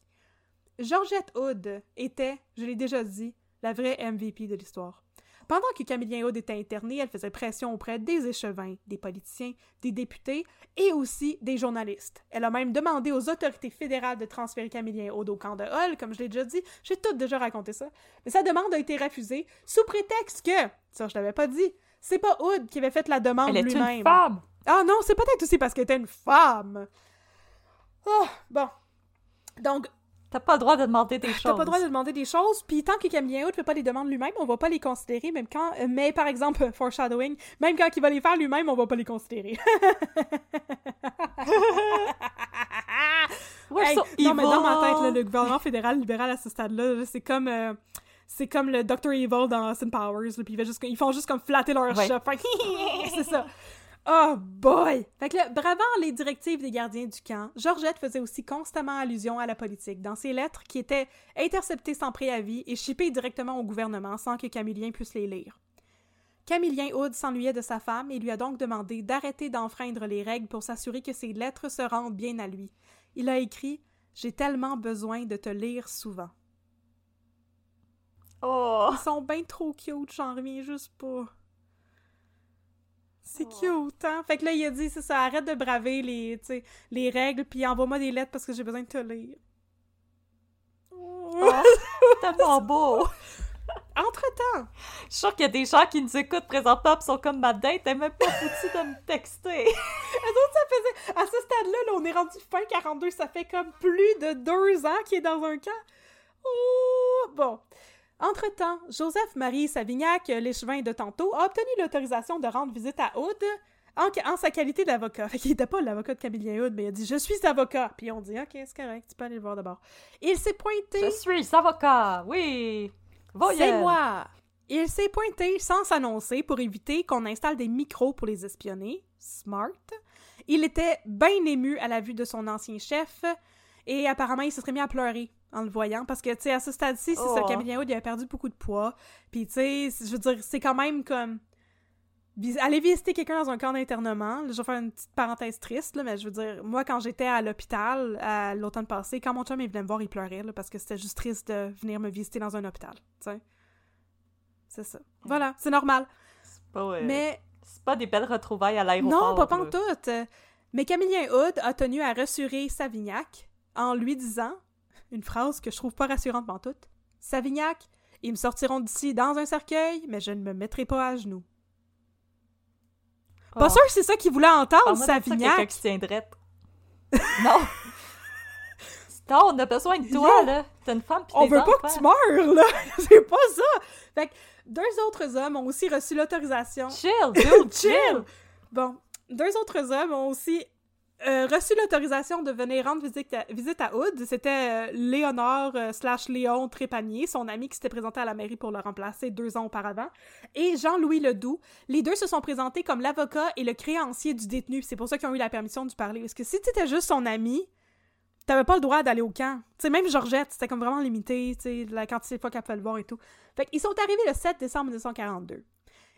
Georgette Hood était, je l'ai déjà dit, la vraie MVP de l'histoire. Pendant que Camillien Hood était interné, elle faisait pression auprès des échevins, des politiciens, des députés et aussi des journalistes. Elle a même demandé aux autorités fédérales de transférer Camillien Hood au camp de Hull, comme je l'ai déjà dit. J'ai tout déjà raconté ça. Mais sa demande a été refusée sous prétexte que, ça je l'avais pas dit, c'est pas Hood qui avait fait la demande Elle est lui-même. une femme! Ah non, c'est peut-être aussi parce qu'elle était une femme. Ah, bon. Donc, T'as pas le droit de demander des choses. T'as pas le droit de demander des choses, puis tant que Camillien Hood fait pas les demandes lui-même, on va pas les considérer, même quand... euh, Mais par exemple, foreshadowing, même quand il va les faire lui-même, on va pas les considérer. Hey, so non, mais dans ma tête, là, le gouvernement fédéral libéral à ce stade-là, là, c'est comme... euh, c'est comme le Dr. Evil dans Austin Powers, puis juste- ils font juste comme flatter leur Ouais. que- c'est ça. Oh boy! Fait que là, bravant les directives des gardiens du camp, Georgette faisait aussi constamment allusion à la politique dans ses lettres qui étaient interceptées sans préavis et chippées directement au gouvernement sans que Camillien puisse les lire. Camillien Hood s'ennuyait de sa femme et lui a donc demandé d'arrêter d'enfreindre les règles pour s'assurer que ses lettres se rendent bien à lui. Il a écrit J'ai tellement besoin de te lire souvent. Oh! Ils sont bien trop cute, j'en reviens juste pas. C'est cute, hein? Fait que là, il a dit, c'est ça, arrête de braver les, les règles, puis envoie-moi des lettres parce que j'ai besoin de te lire. Oh, tellement beau! Entre-temps, Je suis sûre qu'il y a des gens qui nous écoutent présentement pis sont comme ma date, est même pas foutue de me texter. à ce stade-là, là, on est rendu fin 42, ça fait comme plus de deux ans qu'il est dans un camp. Oh, bon. Entre-temps, Joseph-Marie Savignac, l'échevin de tantôt, a obtenu l'autorisation de rendre visite à Hood en, en sa qualité d'avocat. Fait qu'il n'était pas l'avocat de Camillien Hood, mais il a dit « Je suis avocat ». Puis on dit « Ok, c'est correct, tu peux aller le voir d'abord ». Il s'est pointé... Je suis avocat, oui! C'est moi! Il s'est pointé sans s'annoncer pour éviter qu'on installe des micros pour les espionner. Smart. Il était bien ému à la vue de son ancien chef et apparemment il se serait mis à pleurer en le voyant parce que, tu sais, à ce stade-ci, c'est ça, Oh. Camillien Hood, il a perdu beaucoup de poids. Puis, tu sais, je veux dire, c'est quand même comme... aller visiter quelqu'un dans un camp d'internement. Je vais faire une petite parenthèse triste, là, mais je veux dire, moi, quand j'étais à l'hôpital à l'automne passé, quand mon chum il venait me voir, il pleurait là, parce que c'était juste triste de venir me visiter dans un hôpital. tu sais. C'est ça. Voilà, c'est normal. C'est pas, euh, Mais c'est pas des belles retrouvailles à l'aéroport. non, pas pantoute. Mais Camillien Hood a tenu à rassurer Savignac en lui disant une phrase que je trouve pas rassurante pantoute. Savignac, ils me sortiront d'ici dans un cercueil, mais je ne me mettrai pas à genoux. Pas Oh. sûr que c'est ça qu'il voulait entendre, de ça, quelqu'un Savignac. qui tient non! Non, on a besoin de toi, là. T'as une femme pis On veut pas que tu meurs, là! c'est pas ça! Fait que deux autres hommes ont aussi reçu l'autorisation Chill, dude, Chill! chill! Bon, deux autres hommes ont aussi euh, reçu l'autorisation de venir rendre visite à, visite à. C'était euh, Léonore euh, slash Léon Trépanier, son ami qui s'était présenté à la mairie pour le remplacer deux ans auparavant, et Jean-Louis Ledoux. Les deux se sont présentés comme l'avocat et le créancier du détenu. C'est pour ça qu'ils ont eu la permission de parler. Parce que si t'étais juste son ami, t'avais pas le droit d'aller au camp. Tu sais, même Georgette, c'était comme vraiment limité, tu sais, la quantité de fois qu'elle pouvait le voir et tout. Fait qu'ils sont arrivés le 7 décembre 1942.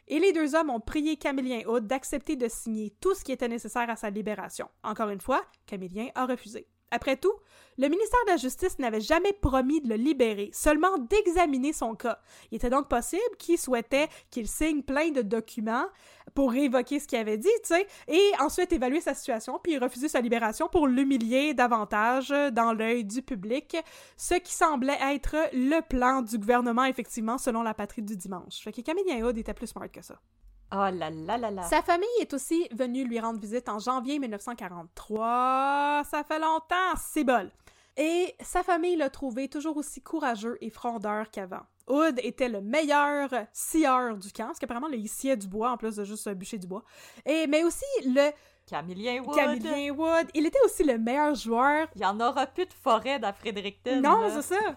Et les deux hommes ont prié Camillien Hood d'accepter de signer tout ce qui était nécessaire à sa libération. Encore une fois, Camillien a refusé. Après tout, le ministère de la Justice n'avait jamais promis de le libérer, seulement d'examiner son cas. Il était donc possible qu'il souhaitait qu'il signe plein de documents pour révoquer ce qu'il avait dit, tu sais, et ensuite évaluer sa situation, puis refuser sa libération pour l'humilier davantage dans l'œil du public, ce qui semblait être le plan du gouvernement, effectivement, selon la patrie du dimanche. Fait que Camille Hood était plus smart que ça. Oh là là là là. Sa famille est aussi venue lui rendre visite en janvier 1943. Ça fait longtemps, c'est bol. Et sa famille l'a trouvé toujours aussi courageux et frondeur qu'avant. Hood était le meilleur scieur du camp, parce qu'apparemment, il sciait du bois en plus de juste bûcher du bois. Et, mais aussi le Camillien Wood. Camillien Wood. Il était aussi le meilleur joueur. Il y en aura plus de forêt dans Fredericton. Non, c'est ça.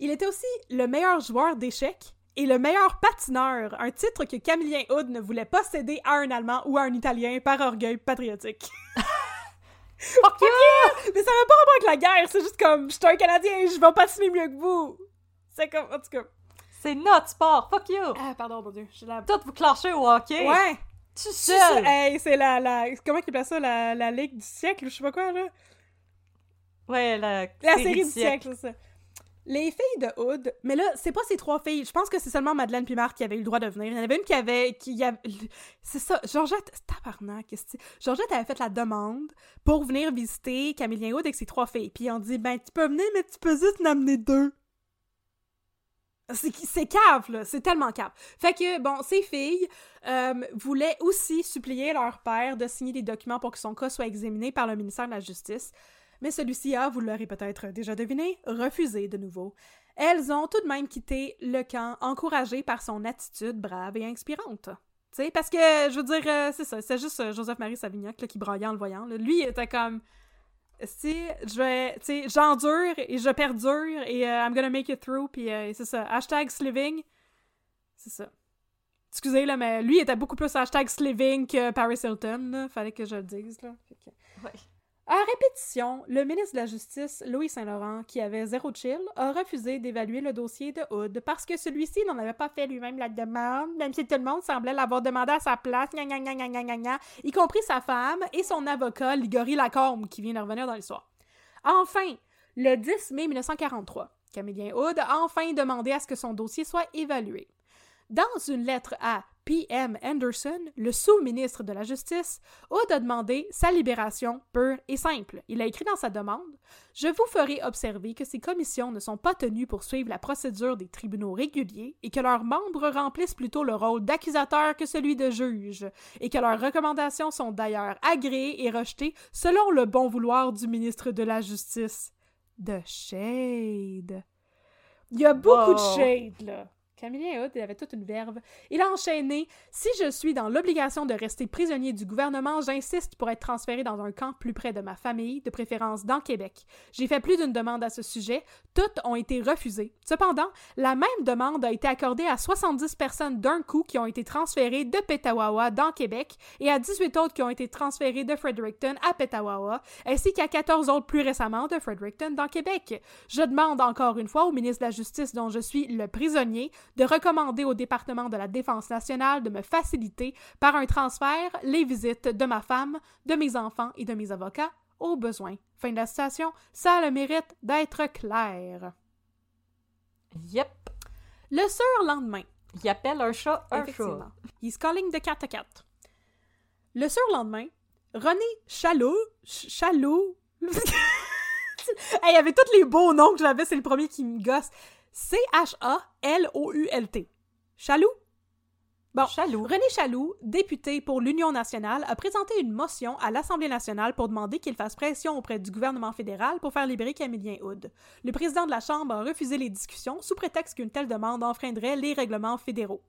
Il était aussi le meilleur joueur d'échecs et le meilleur patineur, un titre que Camillien Hood ne voulait pas céder à un Allemand ou à un Italien par orgueil patriotique. Fuck you! Mais ça n'a pas rapport avec la guerre, c'est juste comme, je suis un Canadien, je vais patiner mieux que vous. C'est comme, en tout cas. C'est notre sport, fuck you! Ah, pardon, mon dieu, j'ai la... Toutes vous clashez au hockey! Ouais! Tu seul! hey, c'est la, la... Comment qu'il appelle ça, la, la ligue du siècle, ou je sais pas quoi, là? Ouais, la, La série du siècle, c'est ça. Les filles de Hood, mais là, c'est pas ces trois filles. Je pense que c'est seulement Madeleine puis qui avaient eu le droit de venir. Il y en avait une qui avait. qui avait... C'est ça. Georgette. Tabarnak, qu'est-ce? Georgette avait fait la demande pour venir visiter Camillien Hood avec ses trois filles. Puis on dit, ben, tu peux venir, mais tu peux juste en amener deux. C'est c'est cave, là. C'est tellement cave. Fait que, bon, ces filles euh, voulaient aussi supplier leur père de signer des documents pour que son cas soit examiné par le ministère de la Justice. Mais celui-ci a, vous l'aurez peut-être déjà deviné, refusé de nouveau. Elles ont tout de même quitté le camp, encouragées par son attitude brave et inspirante. Tu sais, parce que, je veux dire, euh, c'est ça, c'est juste euh, Joseph-Marie Savignac qui braillait en le voyant. Lui, était comme, si, je vais, j'endure et je perdure et euh, I'm gonna make it through, puis c'est ça. Hashtag Sliving, c'est ça. Excusez, là, mais lui, était beaucoup plus hashtag Sliving que Paris Hilton, là. Fallait que je le dise, là. Ouais. À répétition, le ministre de la Justice, Louis Saint-Laurent, qui avait zéro chill, a refusé d'évaluer le dossier de Hood parce que celui-ci n'en avait pas fait lui-même la demande, même si tout le monde semblait l'avoir demandé à sa place, y compris sa femme et son avocat, Ligori Lacombe, qui vient de revenir dans l'histoire. Enfin, le 10 mai 1943, Camillien Hood a enfin demandé à ce que son dossier soit évalué. Dans une lettre à P.M. Anderson, le sous-ministre de la Justice, Hood a demandé sa libération pure et simple. Il a écrit dans sa demande Je vous ferai observer que ces commissions ne sont pas tenues pour suivre la procédure des tribunaux réguliers et que leurs membres remplissent plutôt le rôle d'accusateur que celui de juge, et que leurs recommandations sont d'ailleurs agréées et rejetées selon le bon vouloir du ministre de la Justice. De shade. Il y a beaucoup de shade, là. Camillien Hood, il avait toute une verve. Il a enchaîné Si je suis dans l'obligation de rester prisonnier du gouvernement, j'insiste pour être transféré dans un camp plus près de ma famille, de préférence dans Québec. J'ai fait plus d'une demande à ce sujet. Toutes ont été refusées. Cependant, la même demande a été accordée à 70 personnes d'un coup qui ont été transférées de Petawawa dans Québec et à 18 autres qui ont été transférées de Fredericton à Petawawa, ainsi qu'à 14 autres plus récemment de Fredericton dans Québec. Je demande encore une fois au ministre de la Justice dont je suis le prisonnier de recommander au département de la Défense nationale de me faciliter par un transfert les visites de ma femme, de mes enfants et de mes avocats au besoin. Fin de la citation, ça a le mérite d'être clair. Yep. Le surlendemain, Il appelle un chat un chat. He's calling the cat a cat. Le surlendemain, René Chalot, Ch- Chalot, Hey, il y avait tous les beaux noms que j'avais, c'est le premier qui me gosse. C-H-A-L-O-U-L-T. Chaloux? Bon, Chaloux. René Chaloux, député pour l'Union nationale, a présenté une motion à l'Assemblée nationale pour demander qu'il fasse pression auprès du gouvernement fédéral pour faire libérer Camillien Hood. Le président de la Chambre a refusé les discussions sous prétexte qu'une telle demande enfreindrait les règlements fédéraux.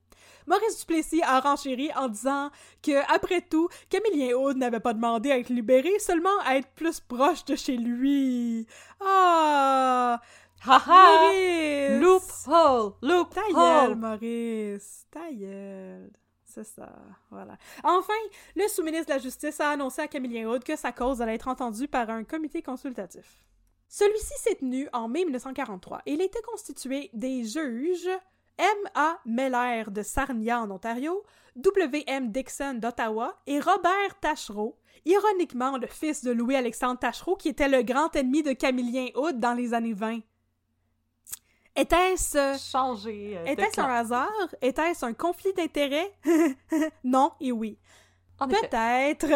Maurice Duplessis a renchéri en disant que, après tout, Camillien Hood n'avait pas demandé à être libéré, seulement à être plus proche de chez lui. Ah! Haha! Maurice! Loophole! Ta gueule, Loophole! Maurice! Ta gueule! C'est ça, voilà. Enfin, le sous-ministre de la Justice a annoncé à Camillien Hood que sa cause allait être entendue par un comité consultatif. Celui-ci s'est tenu en mai 1943 et il était constitué des juges M.A. Meller de Sarnia en Ontario, W.M. Dixon d'Ottawa et Robert Tachereau, ironiquement le fils de Louis-Alexandre Tachereau qui était le grand ennemi de Camillien Hood dans les années 20. Était-ce Changer. euh, de était-ce un hasard? Était-ce un conflit d'intérêts? non et oui. Peut-être.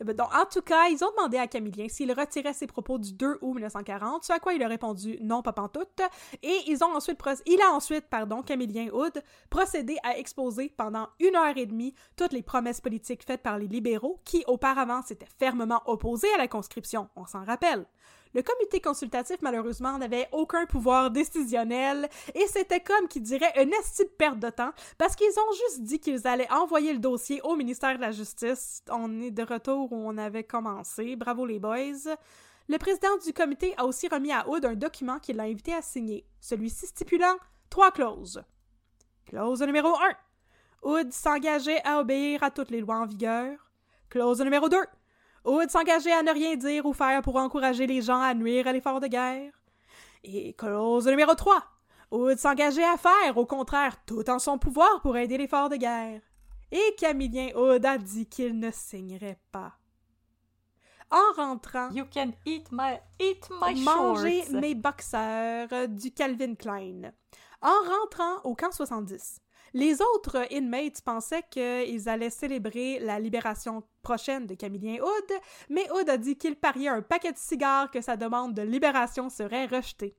Ben donc, en tout cas, ils ont demandé à Camillien s'il retirait ses propos du 2 août 1940, ce à quoi il a répondu non, pas pantoute. Et ils ont ensuite il a ensuite, pardon, Camillien Hood, procédé à exposer pendant une heure et demie toutes les promesses politiques faites par les libéraux qui, auparavant, s'étaient fermement opposés à la conscription, on s'en rappelle. Le comité consultatif, malheureusement, n'avait aucun pouvoir décisionnel et c'était comme qui dirait une esti de perte de temps parce qu'ils ont juste dit qu'ils allaient envoyer le dossier au ministère de la Justice. On est de retour où on avait commencé. Bravo les boys. Le président du comité a aussi remis à Hood un document qu'il l'a invité à signer, celui-ci stipulant trois clauses. Clause numéro 1. Hood s'engageait à obéir à toutes les lois en vigueur. Clause numéro 2. Hood s'engageait à ne rien dire ou faire pour encourager les gens à nuire à l'effort de guerre. Et clause numéro 3. Hood s'engageait à faire, au contraire, tout en son pouvoir pour aider l'effort de guerre. Et Camillien Hood a dit qu'il ne signerait pas. En rentrant, You can eat my, eat my manger shorts. mes boxeurs du Calvin Klein. En rentrant au camp 70, les autres inmates pensaient qu'ils allaient célébrer la libération prochaine de Camillien Hood, mais Hood a dit qu'il pariait un paquet de cigares que sa demande de libération serait rejetée.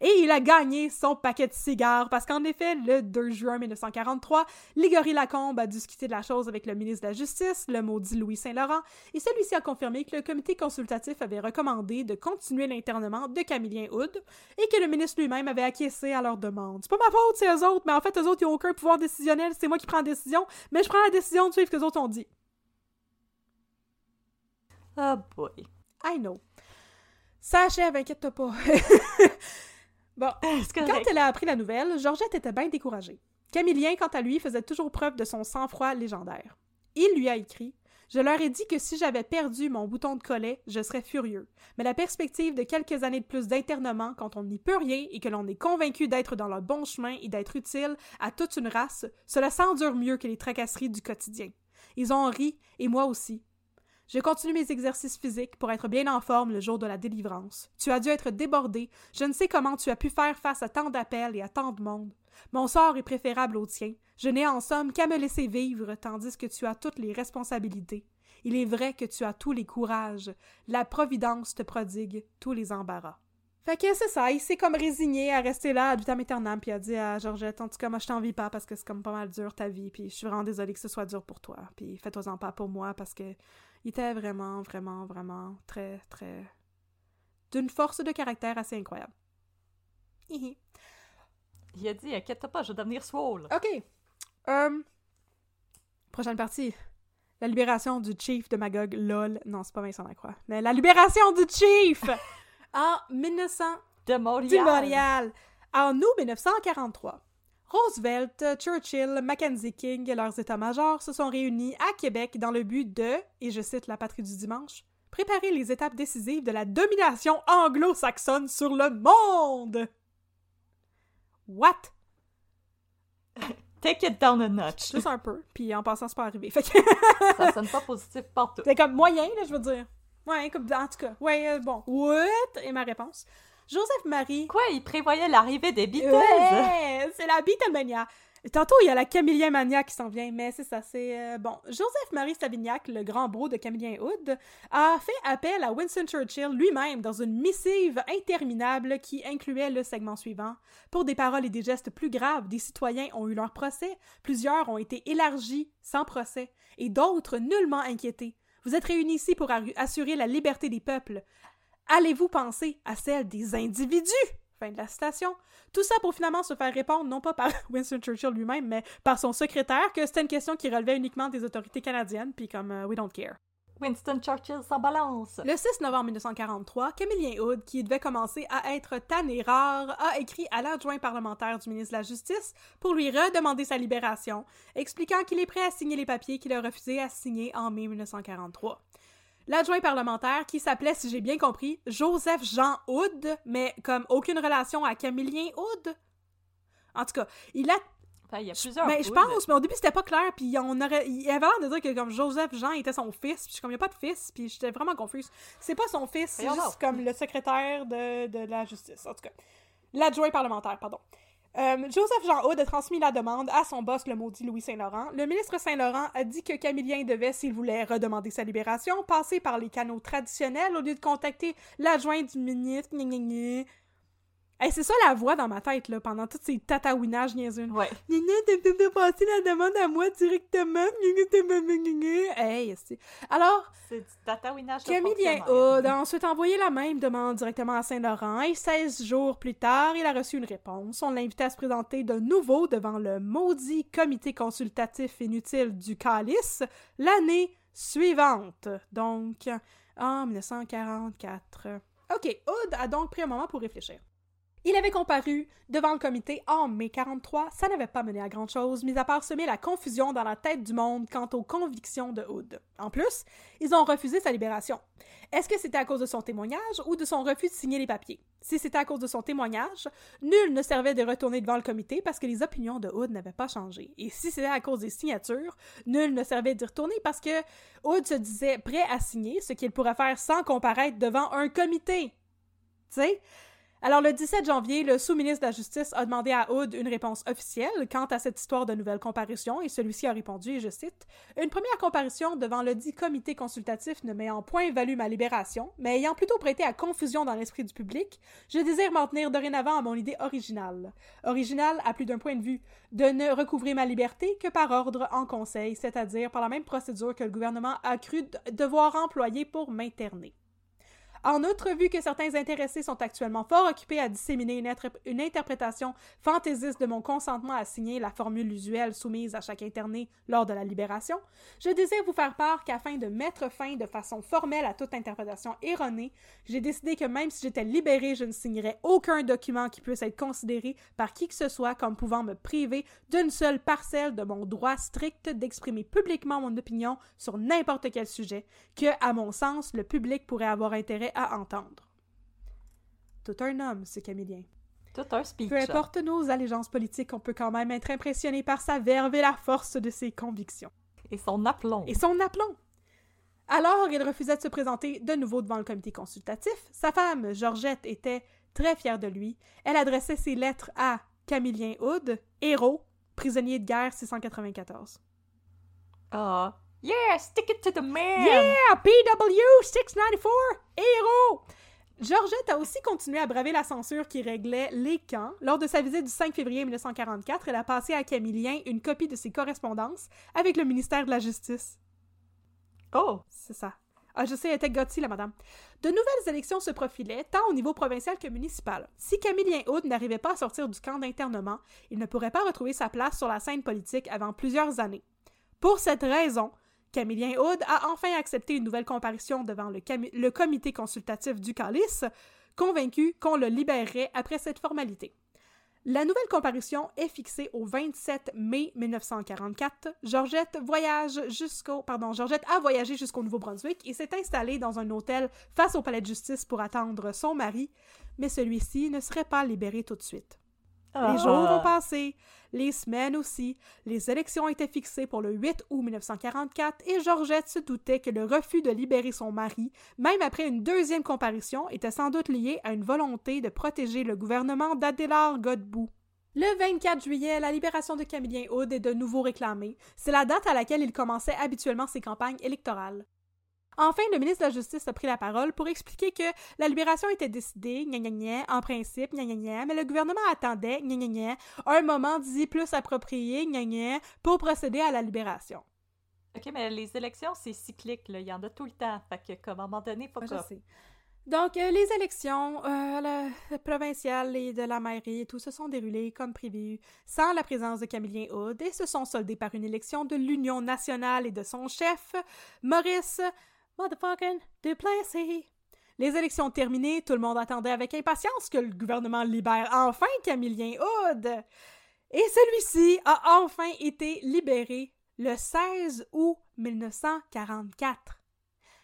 Et il a gagné son paquet de cigares parce qu'en effet, le 2 juin 1943, Ligory Lacombe a discuté de la chose avec le ministre de la Justice, le maudit Louis Saint-Laurent, et celui-ci a confirmé que le comité consultatif avait recommandé de continuer l'internement de Camillien Hood et que le ministre lui-même avait acquiescé à leur demande. C'est pas ma faute, c'est eux autres, mais en fait, eux autres, ils ont aucun pouvoir décisionnel, c'est moi qui prends la décision, mais je prends la décision de suivre ce que les autres ont dit. Oh boy. I know. Ça achève, inquiète-toi pas. bon, C'est Quand elle a appris la nouvelle, Georgette était bien découragée. Camillien, quant à lui, faisait toujours preuve de son sang-froid légendaire. Il lui a écrit Je leur ai dit que si j'avais perdu mon bouton de collet, je serais furieux. Mais la perspective de quelques années de plus d'internement quand on n'y peut rien et que l'on est convaincu d'être dans le bon chemin et d'être utile à toute une race, cela s'endure mieux que les tracasseries du quotidien. Ils ont ri, et moi aussi. Je continue mes exercices physiques pour être bien en forme le jour de la délivrance. Tu as dû être débordé. Je ne sais comment tu as pu faire face à tant d'appels et à tant de monde. Mon sort est préférable au tien. Je n'ai en somme qu'à me laisser vivre tandis que tu as toutes les responsabilités. Il est vrai que tu as tous les courages. La providence te prodigue tous les embarras. Fait que c'est ça, il s'est comme résigné à rester là à vitam aeternam, puis a dit à Georgette, en tout cas, moi je t'envie pas parce que c'est comme pas mal dur ta vie, puis je suis vraiment désolée que ce soit dur pour toi, puis fais-toi-en pas pour moi parce que il était vraiment, vraiment, vraiment très, très. d'une force de caractère assez incroyable. Hihi. Il a dit, inquiète pas, je vais devenir swole. ok. Euh, Prochaine partie. La libération du chief de Magog, lol. Non, c'est pas Vincent Lacroix. Mais la libération du chief! en 1900. De Montréal. du Montréal. En août 1943, Roosevelt, Churchill, Mackenzie King et leurs états-majors se sont réunis à Québec dans le but de, et je cite la patrie du dimanche, préparer les étapes décisives de la domination anglo-saxonne sur le monde. What? Take it down a notch. Juste un peu, puis en passant, c'est pas arrivé. Fait que Ça sonne pas positif partout. c'est comme moyen, là, je veux dire. Ouais, comme, en tout cas. Ouais, euh, bon. What? est ma réponse. Joseph Marie. Quoi, il prévoyait l'arrivée des Beatles? Ouais, c'est la Beatlemania. Tantôt, il y a la Camillien Mania qui s'en vient, mais c'est ça, c'est... euh, bon, Joseph-Marie Savignac, le grand bro de Camillien Hood, a fait appel à Winston Churchill lui-même dans une missive interminable qui incluait le segment suivant. Pour des paroles et des gestes plus graves, des citoyens ont eu leur procès, plusieurs ont été élargis sans procès, et d'autres nullement inquiétés. Vous êtes réunis ici pour assurer la liberté des peuples. Allez-vous penser à celle des individus? Fin de la citation. Tout ça pour finalement se faire répondre non pas par Winston Churchill lui-même, mais par son secrétaire, que c'était une question qui relevait uniquement des autorités canadiennes, puis comme euh, we don't care. Winston Churchill s'en balance. Le 6 novembre 1943, Camillien Hood, qui devait commencer à être tanné rare, a écrit à l'adjoint parlementaire du ministre de la Justice pour lui redemander sa libération, expliquant qu'il est prêt à signer les papiers qu'il a refusé à signer en mai 1943. L'adjoint parlementaire, qui s'appelait, si j'ai bien compris, Joseph Jean Hood, mais comme aucune relation à Camillien Hood. En tout cas, il a il y a plusieurs mais je pense, mais au début c'était pas clair, puis on aurait, il avait l'air de dire que comme Joseph Jean était son fils, puis je suis comme il n'y a pas de fils, puis j'étais vraiment confuse. C'est pas son fils, c'est juste comme le secrétaire de, de la justice, en tout cas. L'adjoint parlementaire, pardon. Euh, Joseph Jean Hood a transmis la demande à son boss, le maudit Louis Saint-Laurent. Le ministre Saint-Laurent a dit que Camillien devait, s'il voulait redemander sa libération, passer par les canaux traditionnels au lieu de contacter l'adjoint du ministre. Hey, c'est ça la voix dans ma tête, là, pendant tous ces tatouinages niaiseux. Ouais. Nina, t'as passer la demande à moi directement. Hey, c'est... Alors, C'est du tatouinage de Camillien fonctionnaire. Hood a ensuite envoyé la même demande directement à Saint-Laurent et 16 jours plus tard, il a reçu une réponse. On l'a invité à se présenter de nouveau devant le maudit comité consultatif inutile du Calice l'année suivante, donc en 1944. Ok, Hood a donc pris un moment pour réfléchir. Il avait comparu devant le comité en mai 43. Ça n'avait pas mené à grand-chose, mis à part semer la confusion dans la tête du monde quant aux convictions de Hood. En plus, ils ont refusé sa libération. Est-ce que c'était à cause de son témoignage ou de son refus de signer les papiers? Si c'était à cause de son témoignage, nul ne servait de retourner devant le comité parce que les opinions de Hood n'avaient pas changé. Et si c'était à cause des signatures, nul ne servait d'y retourner parce que Hood se disait prêt à signer ce qu'il pourrait faire sans comparaître devant un comité. Tu sais? Alors, le 17 janvier, le sous-ministre de la Justice a demandé à Hood une réponse officielle quant à cette histoire de nouvelle comparution et celui-ci a répondu, et je cite, Une première comparution devant le dit comité consultatif ne m'ayant point valu ma libération, mais ayant plutôt prêté à confusion dans l'esprit du public, je désire m'en tenir dorénavant à mon idée originale. Originale à plus d'un point de vue, de ne recouvrer ma liberté que par ordre en conseil, c'est-à-dire par la même procédure que le gouvernement a cru devoir employer pour m'interner. En outre, vu que certains intéressés sont actuellement fort occupés à disséminer une, interprétation fantaisiste de mon consentement à signer la formule usuelle soumise à chaque interné lors de la libération, je désire vous faire part qu'afin de mettre fin de façon formelle à toute interprétation erronée, j'ai décidé que même si j'étais libéré, je ne signerais aucun document qui puisse être considéré par qui que ce soit comme pouvant me priver d'une seule parcelle de mon droit strict d'exprimer publiquement mon opinion sur n'importe quel sujet que, à mon sens, le public pourrait avoir intérêt à entendre. Tout un homme, ce Camillien. Tout un speech. Peu importe nos allégeances politiques, on peut quand même être impressionné par sa verve et la force de ses convictions. Et son aplomb. Et son aplomb. Alors, il refusait de se présenter de nouveau devant le comité consultatif. Sa femme, Georgette, était très fière de lui. Elle adressait ses lettres à Camillien Hood, héros, prisonnier de guerre 694. Ah. Yeah, stick it to the man! Yeah, PW 694, héros! Georgette a aussi continué à braver la censure qui réglait les camps. Lors de sa visite du 5 février 1944, elle a passé à Camillien une copie de ses correspondances avec le ministère de la Justice. Oh! C'est ça. Ah, je sais, elle était gâtée, la madame. De nouvelles élections se profilaient, tant au niveau provincial que municipal. Si Camillien Hood n'arrivait pas à sortir du camp d'internement, il ne pourrait pas retrouver sa place sur la scène politique avant plusieurs années. Pour cette raison, Camillien Hood a enfin accepté une nouvelle comparution devant le, comité consultatif du Calice, convaincu qu'on le libérerait après cette formalité. La nouvelle comparution est fixée au 27 mai 1944. Georgette voyage jusqu'au pardon, Georgette a voyagé jusqu'au Nouveau-Brunswick et s'est installée dans un hôtel face au palais de justice pour attendre son mari, mais celui-ci ne serait pas libéré tout de suite. Les jours Ah. vont passer, les semaines aussi. Les élections étaient fixées pour le 8 août 1944 et Georgette se doutait que le refus de libérer son mari, même après une deuxième comparution, était sans doute lié à une volonté de protéger le gouvernement d'Adélard Godbout. Le 24 juillet, la libération de Camillien Hood est de nouveau réclamée. C'est la date à laquelle il commençait habituellement ses campagnes électorales. Enfin, le ministre de la Justice a pris la parole pour expliquer que la libération était décidée, gna gna gna, en principe, gna gna gna, mais le gouvernement attendait, gna gna gna, un moment dit plus approprié, gna gna, pour procéder à la libération. Ok, mais les élections, c'est cyclique, là. Il y en a tout le temps. Fait que, comme à un moment donné, faut sais. Donc, euh, les élections euh, la- provinciales et de la mairie et tout se sont déroulées comme prévu, sans la présence de Camillien Hood, et se sont soldées par une élection de l'Union nationale et de son chef, Maurice Motherfucking Duplessis. Les élections terminées, tout le monde attendait avec impatience que le gouvernement libère enfin Camillien Hood. Et celui-ci a enfin été libéré le 16 août 1944.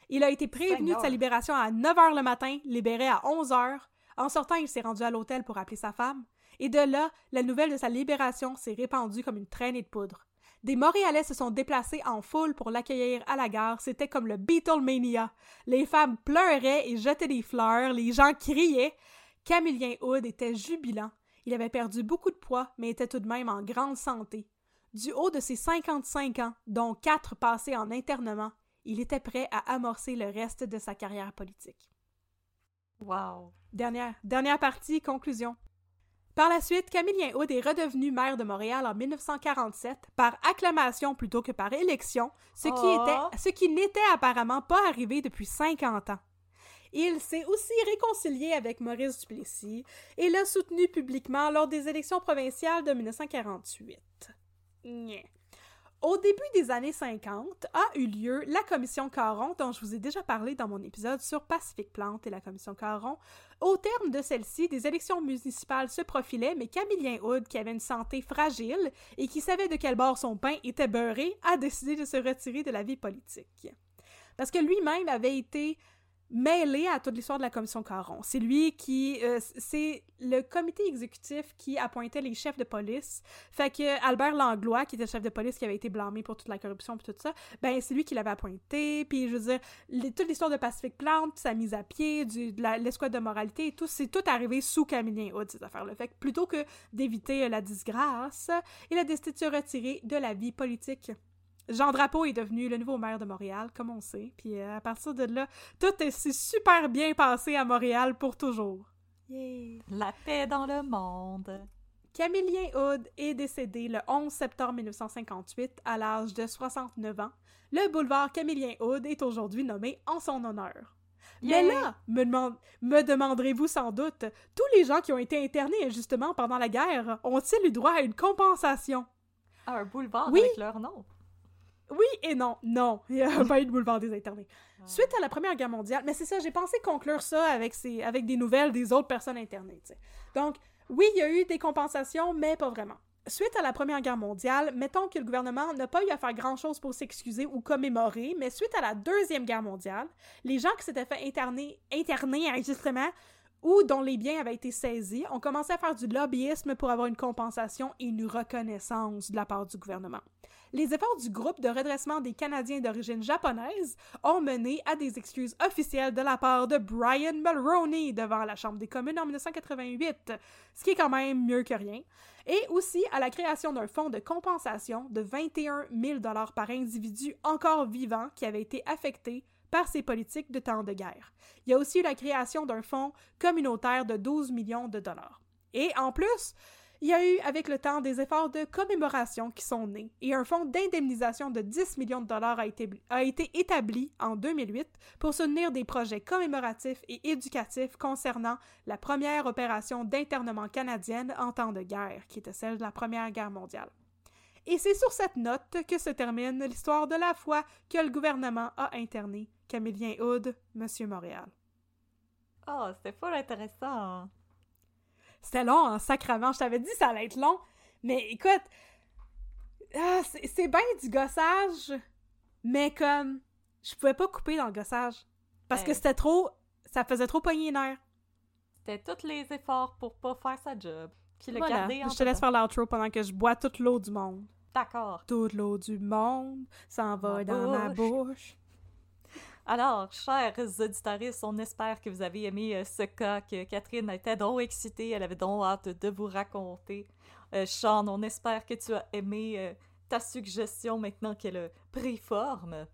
Il a été prévenu de sa libération à 9 h le matin, libéré à 11 h. En sortant, il s'est rendu à l'hôtel pour appeler sa femme. Et de là, la nouvelle de sa libération s'est répandue comme une traînée de poudre. Des Montréalais se sont déplacés en foule pour l'accueillir à la gare. C'était comme le Beatlemania. Les femmes pleuraient et jetaient des fleurs. Les gens criaient. Camillien Hood était jubilant. Il avait perdu beaucoup de poids, mais était tout de même en grande santé. Du haut de ses 55 ans, dont quatre passés en internement, il était prêt à amorcer le reste de sa carrière politique. Wow. Dernière, dernière partie, conclusion. Par la suite, Camillien Hood est redevenu maire de Montréal en 1947 par acclamation plutôt que par élection, ce qui, Oh. était, ce qui n'était apparemment pas arrivé depuis 50 ans. Il s'est aussi réconcilié avec Maurice Duplessis et l'a soutenu publiquement lors des élections provinciales de 1948. Nyeh. Au début des années 50 a eu lieu la commission Caron, dont je vous ai déjà parlé dans mon épisode sur Pacific Plante et la commission Caron. Au terme de celle-ci, des élections municipales se profilaient, mais Camillien Hood, qui avait une santé fragile et qui savait de quel bord son pain était beurré, a décidé de se retirer de la vie politique. Parce que lui-même avait été mêlé à toute l'histoire de la commission Caron. C'est lui qui... euh, c'est le comité exécutif qui appointait les chefs de police. Fait que Albert Langlois, qui était chef de police, qui avait été blâmé pour toute la corruption et tout ça, ben c'est lui qui l'avait appointé. Puis je veux dire, toute l'histoire de Pacific Plante, puis sa mise à pied, de l'escouade de moralité et tout, c'est tout arrivé sous Camillien Hood, ces affaires-là. Fait que plutôt que d'éviter euh, la disgrâce, il a décidé de se retirer de la vie politique. Jean Drapeau est devenu le nouveau maire de Montréal, comme on sait. Puis euh, à partir de là, tout est- s'est super bien passé à Montréal pour toujours. Yay! La paix dans le monde. Camillien Hood est décédé le 11 septembre 1958 à l'âge de 69 ans. Le boulevard Camillien Hood est aujourd'hui nommé en son honneur. Mais là, me, demande- me demanderez-vous sans doute, tous les gens qui ont été internés injustement pendant la guerre ont-ils eu droit à une compensation? Ah, un boulevard Oui. avec leur nom? Oui et non. Non, il n'y a pas eu de boulevard des internés. Suite à la Première Guerre mondiale, mais c'est ça, j'ai pensé conclure ça avec, ces, avec des nouvelles des autres personnes internées. Donc, oui, il y a eu des compensations, mais pas vraiment. Suite à la Première Guerre mondiale, mettons que le gouvernement n'a pas eu à faire grand-chose pour s'excuser ou commémorer, mais suite à la Deuxième Guerre mondiale, les gens qui s'étaient fait interner, interner injustement ou dont les biens avaient été saisis ont commencé à faire du lobbyisme pour avoir une compensation et une reconnaissance de la part du gouvernement. Les efforts du groupe de redressement des Canadiens d'origine japonaise ont mené à des excuses officielles de la part de Brian Mulroney devant la Chambre des communes en 1988, ce qui est quand même mieux que rien, et aussi à la création d'un fonds de compensation de 21 000 par individu encore vivant qui avait été affecté par ces politiques de temps de guerre. Il y a aussi eu la création d'un fonds communautaire de 12 millions de dollars. Et en plus, il y a eu avec le temps des efforts de commémoration qui sont nés et un fonds d'indemnisation de 10 millions de dollars a été, a été établi en 2008 pour soutenir des projets commémoratifs et éducatifs concernant la première opération d'internement canadienne en temps de guerre, qui était celle de la Première Guerre mondiale. Et c'est sur cette note que se termine l'histoire de la fois que le gouvernement a interné Camillien Hood, Monsieur Montréal. Oh, c'était full intéressant. C'était long en sacrament. Je t'avais dit ça allait être long. Mais écoute, ah, c'est bien du gossage, mais comme je pouvais pas couper dans le gossage. Parce que c'était trop. Ça faisait trop pogner les nerfs. C'était tous les efforts pour pas faire sa job. Puis le Voilà, garder en je te laisse faire l'outro pendant que je bois toute l'eau du monde. D'accord. Toute l'eau du monde s'en va dans ma bouche. Alors, chers auditeurs, on espère que vous avez aimé euh, ce cas, que Catherine était donc excitée, elle avait donc hâte de vous raconter. Euh, Sean, on espère que tu as aimé euh, ta suggestion maintenant qu'elle a pris forme.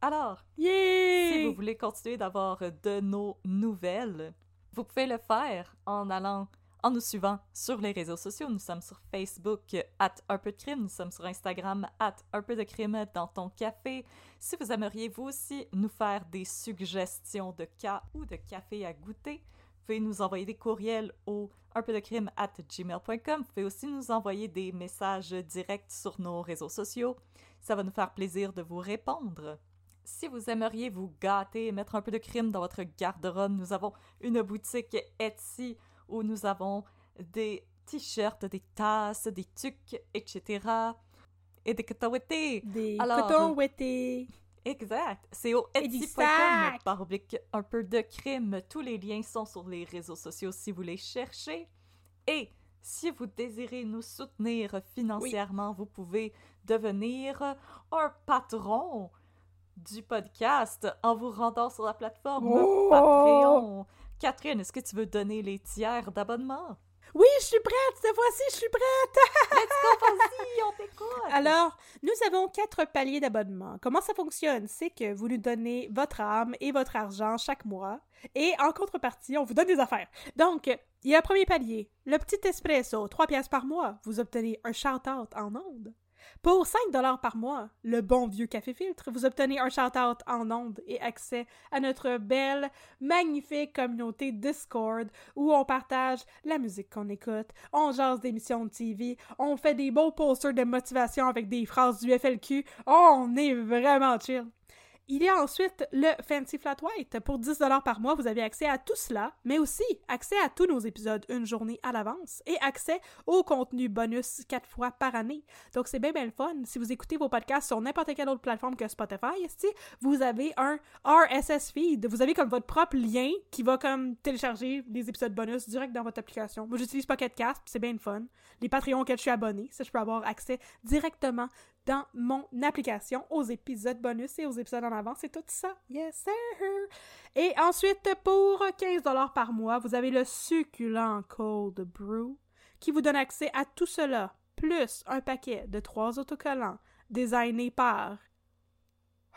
Alors, si vous voulez continuer d'avoir de nos nouvelles, vous pouvez le faire en allant, en nous suivant sur les réseaux sociaux. Nous sommes sur Facebook, at un peu de crime. Nous sommes sur Instagram, at un peu de crime dans ton café. Si vous aimeriez vous aussi nous faire des suggestions de cas ou de café à goûter, vous nous envoyer des courriels au un peu de crime at gmail.com. Vous pouvez aussi nous envoyer des messages directs sur nos réseaux sociaux. Ça va nous faire plaisir de vous répondre. Si vous aimeriez vous gâter et mettre un peu de crime dans votre garde-robe, nous avons une boutique Etsy où nous avons des t-shirts, des tasses, des tucs, etc. Et des cotowetés. Des Alors. Exact. C'est au etsy.com par oblique un peu de crime. Tous les liens sont sur les réseaux sociaux si vous les cherchez. Et si vous désirez nous soutenir financièrement, vous pouvez devenir un patron du podcast en vous rendant sur la plateforme Oh! Patreon. Catherine, est-ce que tu veux donner les tiers d'abonnement? Oui, je suis prête! Cette fois-ci, je suis prête! Let's go, vas-y, on t'écoute! Alors, nous avons quatre paliers d'abonnement. Comment ça fonctionne? C'est que vous nous donnez votre âme et votre argent chaque mois. Et en contrepartie, on vous donne des affaires. Donc, il y a un premier palier. Le petit espresso, 3 pièces par mois. Vous obtenez un shout-out en ondes. Pour 5 dollars par mois, le bon vieux café filtre, vous obtenez un shout-out en ondes et accès à notre belle, magnifique communauté Discord où on partage la musique qu'on écoute, on jase d'émissions de TV, on fait des beaux posters de motivation avec des phrases du FLQ. On est vraiment chill. Il y a ensuite le Fancy Flat White. Pour 10 par mois, vous avez accès à tout cela, mais aussi accès à tous nos épisodes une journée à l'avance et accès au contenu bonus quatre fois par année. Donc c'est bien bien le fun. Si vous écoutez vos podcasts sur n'importe quelle autre plateforme que Spotify, esti, vous avez un RSS feed. Vous avez comme votre propre lien qui va comme télécharger les épisodes bonus direct dans votre application. Moi j'utilise Pocket Cast, c'est bien le fun. Les Patreons auxquels je suis abonné, ça je peux avoir accès directement dans mon application aux épisodes bonus et aux épisodes en avance et tout ça. Yes, sir! Et ensuite, pour 15$ par mois, vous avez le succulent Cold Brew qui vous donne accès à tout cela, plus un paquet de trois autocollants designés par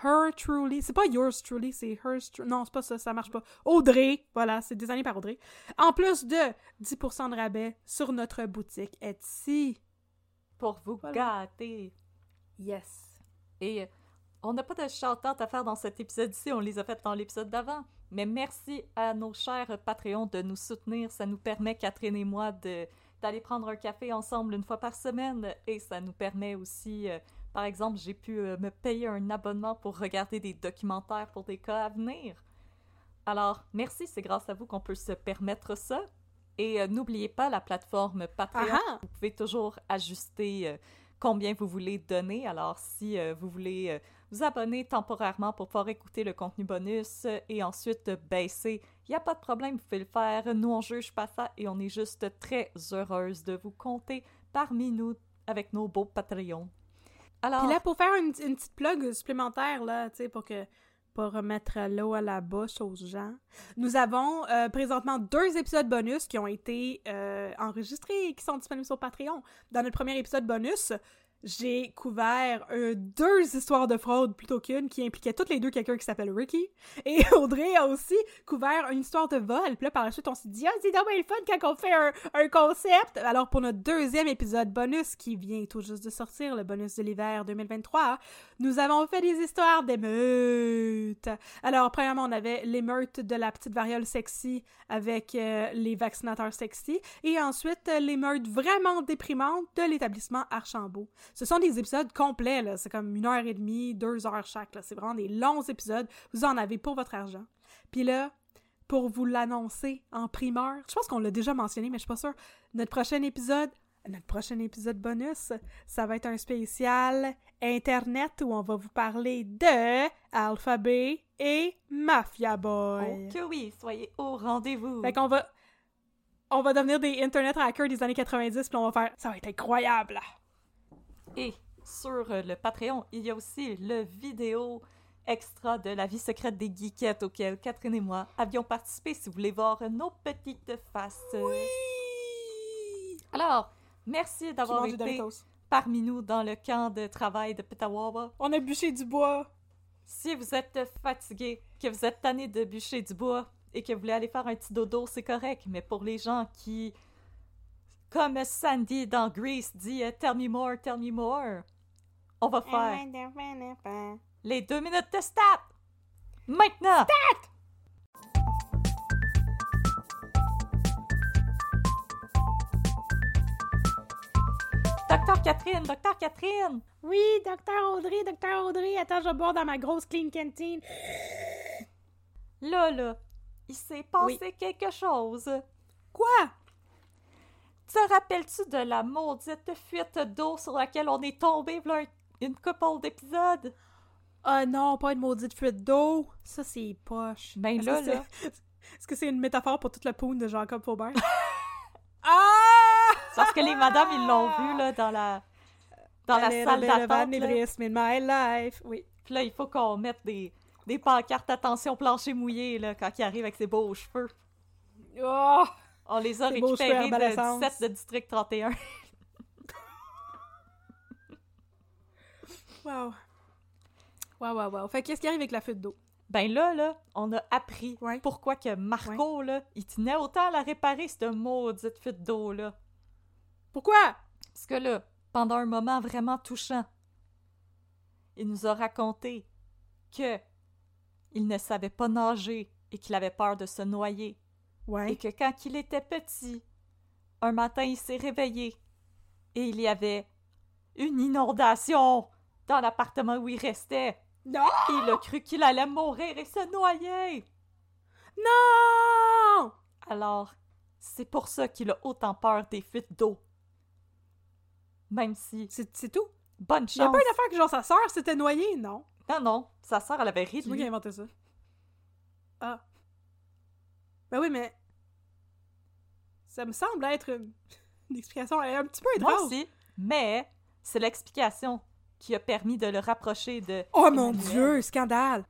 Her Truly. C'est pas Yours Truly, c'est Hers Truly. Non, c'est pas ça, ça marche pas. Audrey, voilà, c'est designé par Audrey. En plus de 10% de rabais sur notre boutique Etsy. Pour vous Voilà. gâter. Yes. Et euh, on n'a pas de shout-out à faire dans cet épisode-ci, on les a fait dans l'épisode d'avant. Mais merci à nos chers Patreons de nous soutenir. Ça nous permet, Catherine et moi, d'aller prendre un café ensemble une fois par semaine. Et ça nous permet aussi, euh, par exemple, j'ai pu euh, me payer un abonnement pour regarder des documentaires pour des cas à venir. Alors, merci, c'est grâce à vous qu'on peut se permettre ça. Et euh, n'oubliez pas la plateforme Patreon. Ah ah! Vous pouvez toujours ajuster combien vous voulez donner. Alors, si euh, vous voulez euh, vous abonner temporairement pour pouvoir écouter le contenu bonus euh, et ensuite baisser, il n'y a pas de problème, vous pouvez le faire. Nous, on juge pas ça et on est juste très heureuse de vous compter parmi nous avec nos beaux Patreons. Alors, Puis là, pour faire une petite plug supplémentaire, là, tu sais, pour que pour remettre l'eau à la bouche aux gens. Nous avons euh, présentement deux épisodes bonus qui ont été euh, enregistrés et qui sont disponibles sur Patreon. Dans notre premier épisode bonus, j'ai couvert euh, deux histoires de fraude plutôt qu'une qui impliquaient toutes les deux quelqu'un qui s'appelle Ricky. Et Audrey a aussi couvert une histoire de vol. Puis là, par la suite, on s'est dit, ah, c'est dommage le fun quand on fait un concept. Alors, pour notre deuxième épisode bonus qui vient tout juste de sortir, le bonus de l'hiver 2023, nous avons fait des histoires d'émeutes. Alors, premièrement, on avait l'émeute de la petite variole sexy avec euh, les vaccinateurs sexy. Et ensuite, euh, l'émeute vraiment déprimante de l'établissement Archambault. Ce sont des épisodes complets, là. C'est comme une heure et demie, deux heures chaque. C'est vraiment des longs épisodes. Vous en avez pour votre argent. Puis là, pour vous l'annoncer en primeur, je pense qu'on l'a déjà mentionné, mais je suis pas sûre. Notre prochain épisode, notre prochain épisode bonus, ça va être un spécial Internet où on va vous parler de Alphabet et Mafia Boy. oh que oui, soyez au rendez-vous. Fait qu'on va. on va devenir des internet hackers des années 90, puis on va faire... Ça va être incroyable! Et sur euh, le Patreon, il y a aussi le vidéo extra de la vie secrète des geekettes auquel Catherine et moi avions participé si vous voulez voir nos petites faces. Oui! Alors, merci d'avoir été Doritos. parmi nous dans le camp de travail de Petawawa. On a bûché du bois. Si vous êtes fatigué, que vous êtes tanné de bûcher du bois et que vous voulez aller faire un petit dodo, c'est correct. Mais pour les gens qui, comme Sandy dans Grease dit euh, Tell me more, tell me more, on va faire les deux minutes de stat! Maintenant! Docteur Catherine, Docteur Catherine! Oui, docteur Audrey, docteur Audrey, attends, je vais boire dans ma grosse clean canteen. Là, là, il s'est passé quelque chose. Quoi? Te rappelles-tu de la maudite fuite d'eau sur laquelle on est tombé un- une couple d'épisodes? Ah non, pas une maudite fuite d'eau. Ça, c'est poche. Ben Est-ce là, que là. Est-ce que c'est une métaphore pour toute la poune de Jacob Faubert? ah! Parce que les madames, ils l'ont vu, là, dans la, dans la salle d'attente. là. my life. Oui. Puis là, il faut qu'on mette des, des pancartes attention plancher mouillé, là, quand il arrive avec ses beaux cheveux. Oh! On les a récupérés de adolescence. 17 de District 31. Wow. Wow, wow, wow. Fait qu'est-ce qui arrive avec la fuite d'eau? Ben là, là, on a appris Ouais. pourquoi que Marco, là, il tenait autant à la réparer, cette maudite fuite d'eau-là. Pourquoi? Parce que là, pendant un moment vraiment touchant, il nous a raconté que il ne savait pas nager et qu'il avait peur de se noyer. Ouais. Et que quand il était petit, un matin, il s'est réveillé et il y avait une inondation dans l'appartement où il restait. Non! Et il a cru qu'il allait mourir et se noyer. Non! Alors, c'est pour ça qu'il a autant peur des fuites d'eau. Même si, C'est tout? bonne Il y a chance. pas une affaire que genre sa sœur s'était noyée, non? Non, non, sa sœur, elle avait ri C'est de moi qui lui. inventé ça. Ah. Ben oui, mais. Ça me semble être une, une explication un petit peu Moi étrange. aussi, mais c'est l'explication qui a permis de le rapprocher de... Oh mon Emmanuel. dieu, scandale!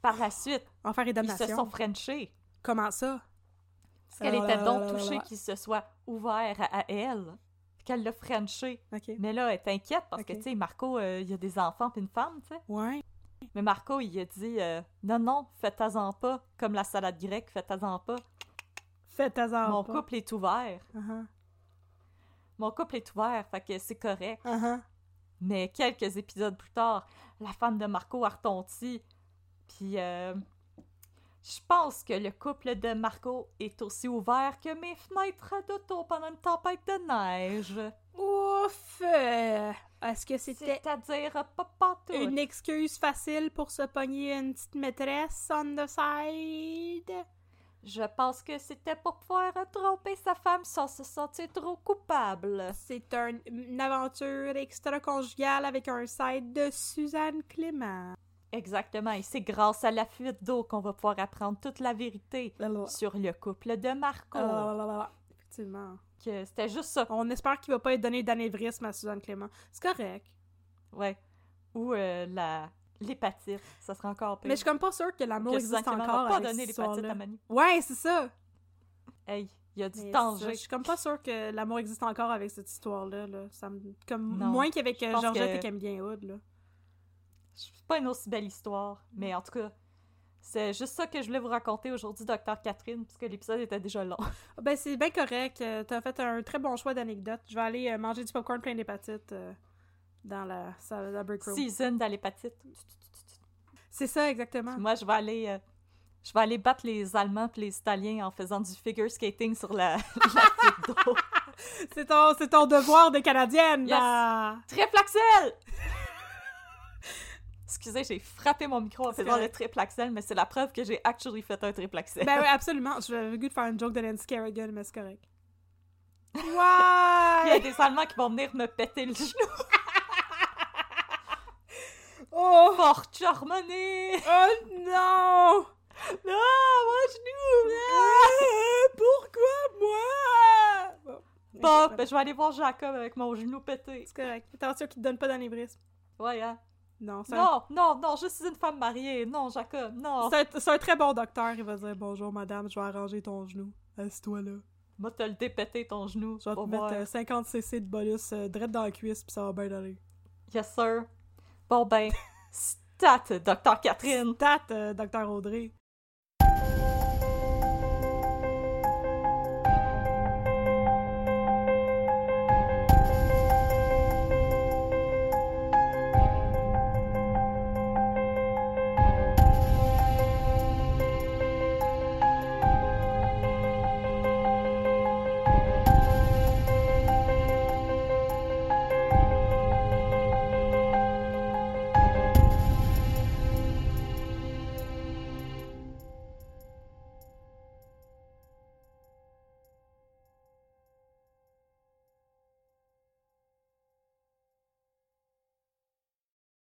Par la suite, Enfer et ils se damnation. sont frenchés. Comment ça? Parce qu'elle était donc Euh, touchée qu'il se soit ouvert à, à elle. Qu'elle l'a frenché. Mais là, elle est inquiète parce que, tu sais, Marco, euh, il y a des enfants puis une femme, tu sais. Ouais. Mais Marco, il a dit euh, Non, non, faites-en pas. Comme la salade grecque, faites-en pas. Faites hasard. Mon pas. couple est ouvert. Uh-huh. Mon couple est ouvert, fait que c'est correct. Uh-huh. Mais quelques épisodes plus tard, la femme de Marco a retonti. Puis, euh, je pense que le couple de Marco est aussi ouvert que mes fenêtres d'auto pendant une tempête de neige. Ouf! euh, Est-ce que c'était C'est-à-dire, pas partout. une excuse facile pour se pogner une petite maîtresse on the side? Je pense que c'était pour pouvoir tromper sa femme sans se sentir trop coupable. C'est un- une aventure extra-conjugale avec un side de Suzanne Clément. Exactement, et c'est grâce à la fuite d'eau qu'on va pouvoir apprendre toute la vérité sur le couple de Marco. Lalalala. Effectivement. Que c'était juste ça. On espère qu'il va pas être donné d'anévrisme à Suzanne Clément. C'est correct. Ouais. Ou euh, la l'hépatite, ça sera encore pire. Mais je suis comme pas sûre que l'amour existe Suzanne Clément encore va pas cette l'hépatite à Manu. Ouais, c'est ça. Hey, il y a du Mais danger. ça, Je suis comme pas sûre que l'amour existe encore avec cette histoire-là. Là. Ça me... Comme Non, moins qu'avec euh, Georgette que- et Camille Hood. Là. C'est pas une aussi belle histoire, mais en tout cas, c'est juste ça que je voulais vous raconter aujourd'hui, Docteur Catherine, puisque l'épisode était déjà long. Ah, Ben, c'est bien correct. Euh, T'as fait un très bon choix d'anecdote. Je vais aller euh, manger du popcorn plein d'hépatite euh, dans la salle de la break room. Season dans l'hépatite. C'est ça, exactement. Moi, je vais aller, je vais aller battre les Allemands et les Italiens en faisant du figure skating sur la, la. C'est ton, c'est ton devoir de Canadienne. Yes. là. Triple Axel! Excusez, j'ai frappé mon micro en faisant le triple Axel, mais c'est la preuve que j'ai actually fait un triple Axel. Ben oui, absolument. Je vais le goût de faire une joke de Nancy Kerrigan, mais c'est correct. Il y a Ouais! des Allemands qui vont venir me péter le genou. Oh! Fort Germany! Oh non! Non, mon genou! Ah, pourquoi moi? Bon, ben je vais aller voir Jacob avec mon genou pété. C'est correct. Attention qu'il te donne pas d'anévrisme. Ouais, hein. Non, un... Non, non, je suis une femme mariée. Non, Jacob, non. c'est un- très bon docteur. Il va dire Bonjour madame, je vais arranger ton genou. Assieds-toi là. Moi, te le dépéter ton genou. Je vais te mettre revoir. euh, 50 cc de bolus euh, direct dans la cuisse, puis ça va bien aller. Yes, sir. Bon, ben, stat, Docteur Catherine. Stat, euh, docteur Audrey.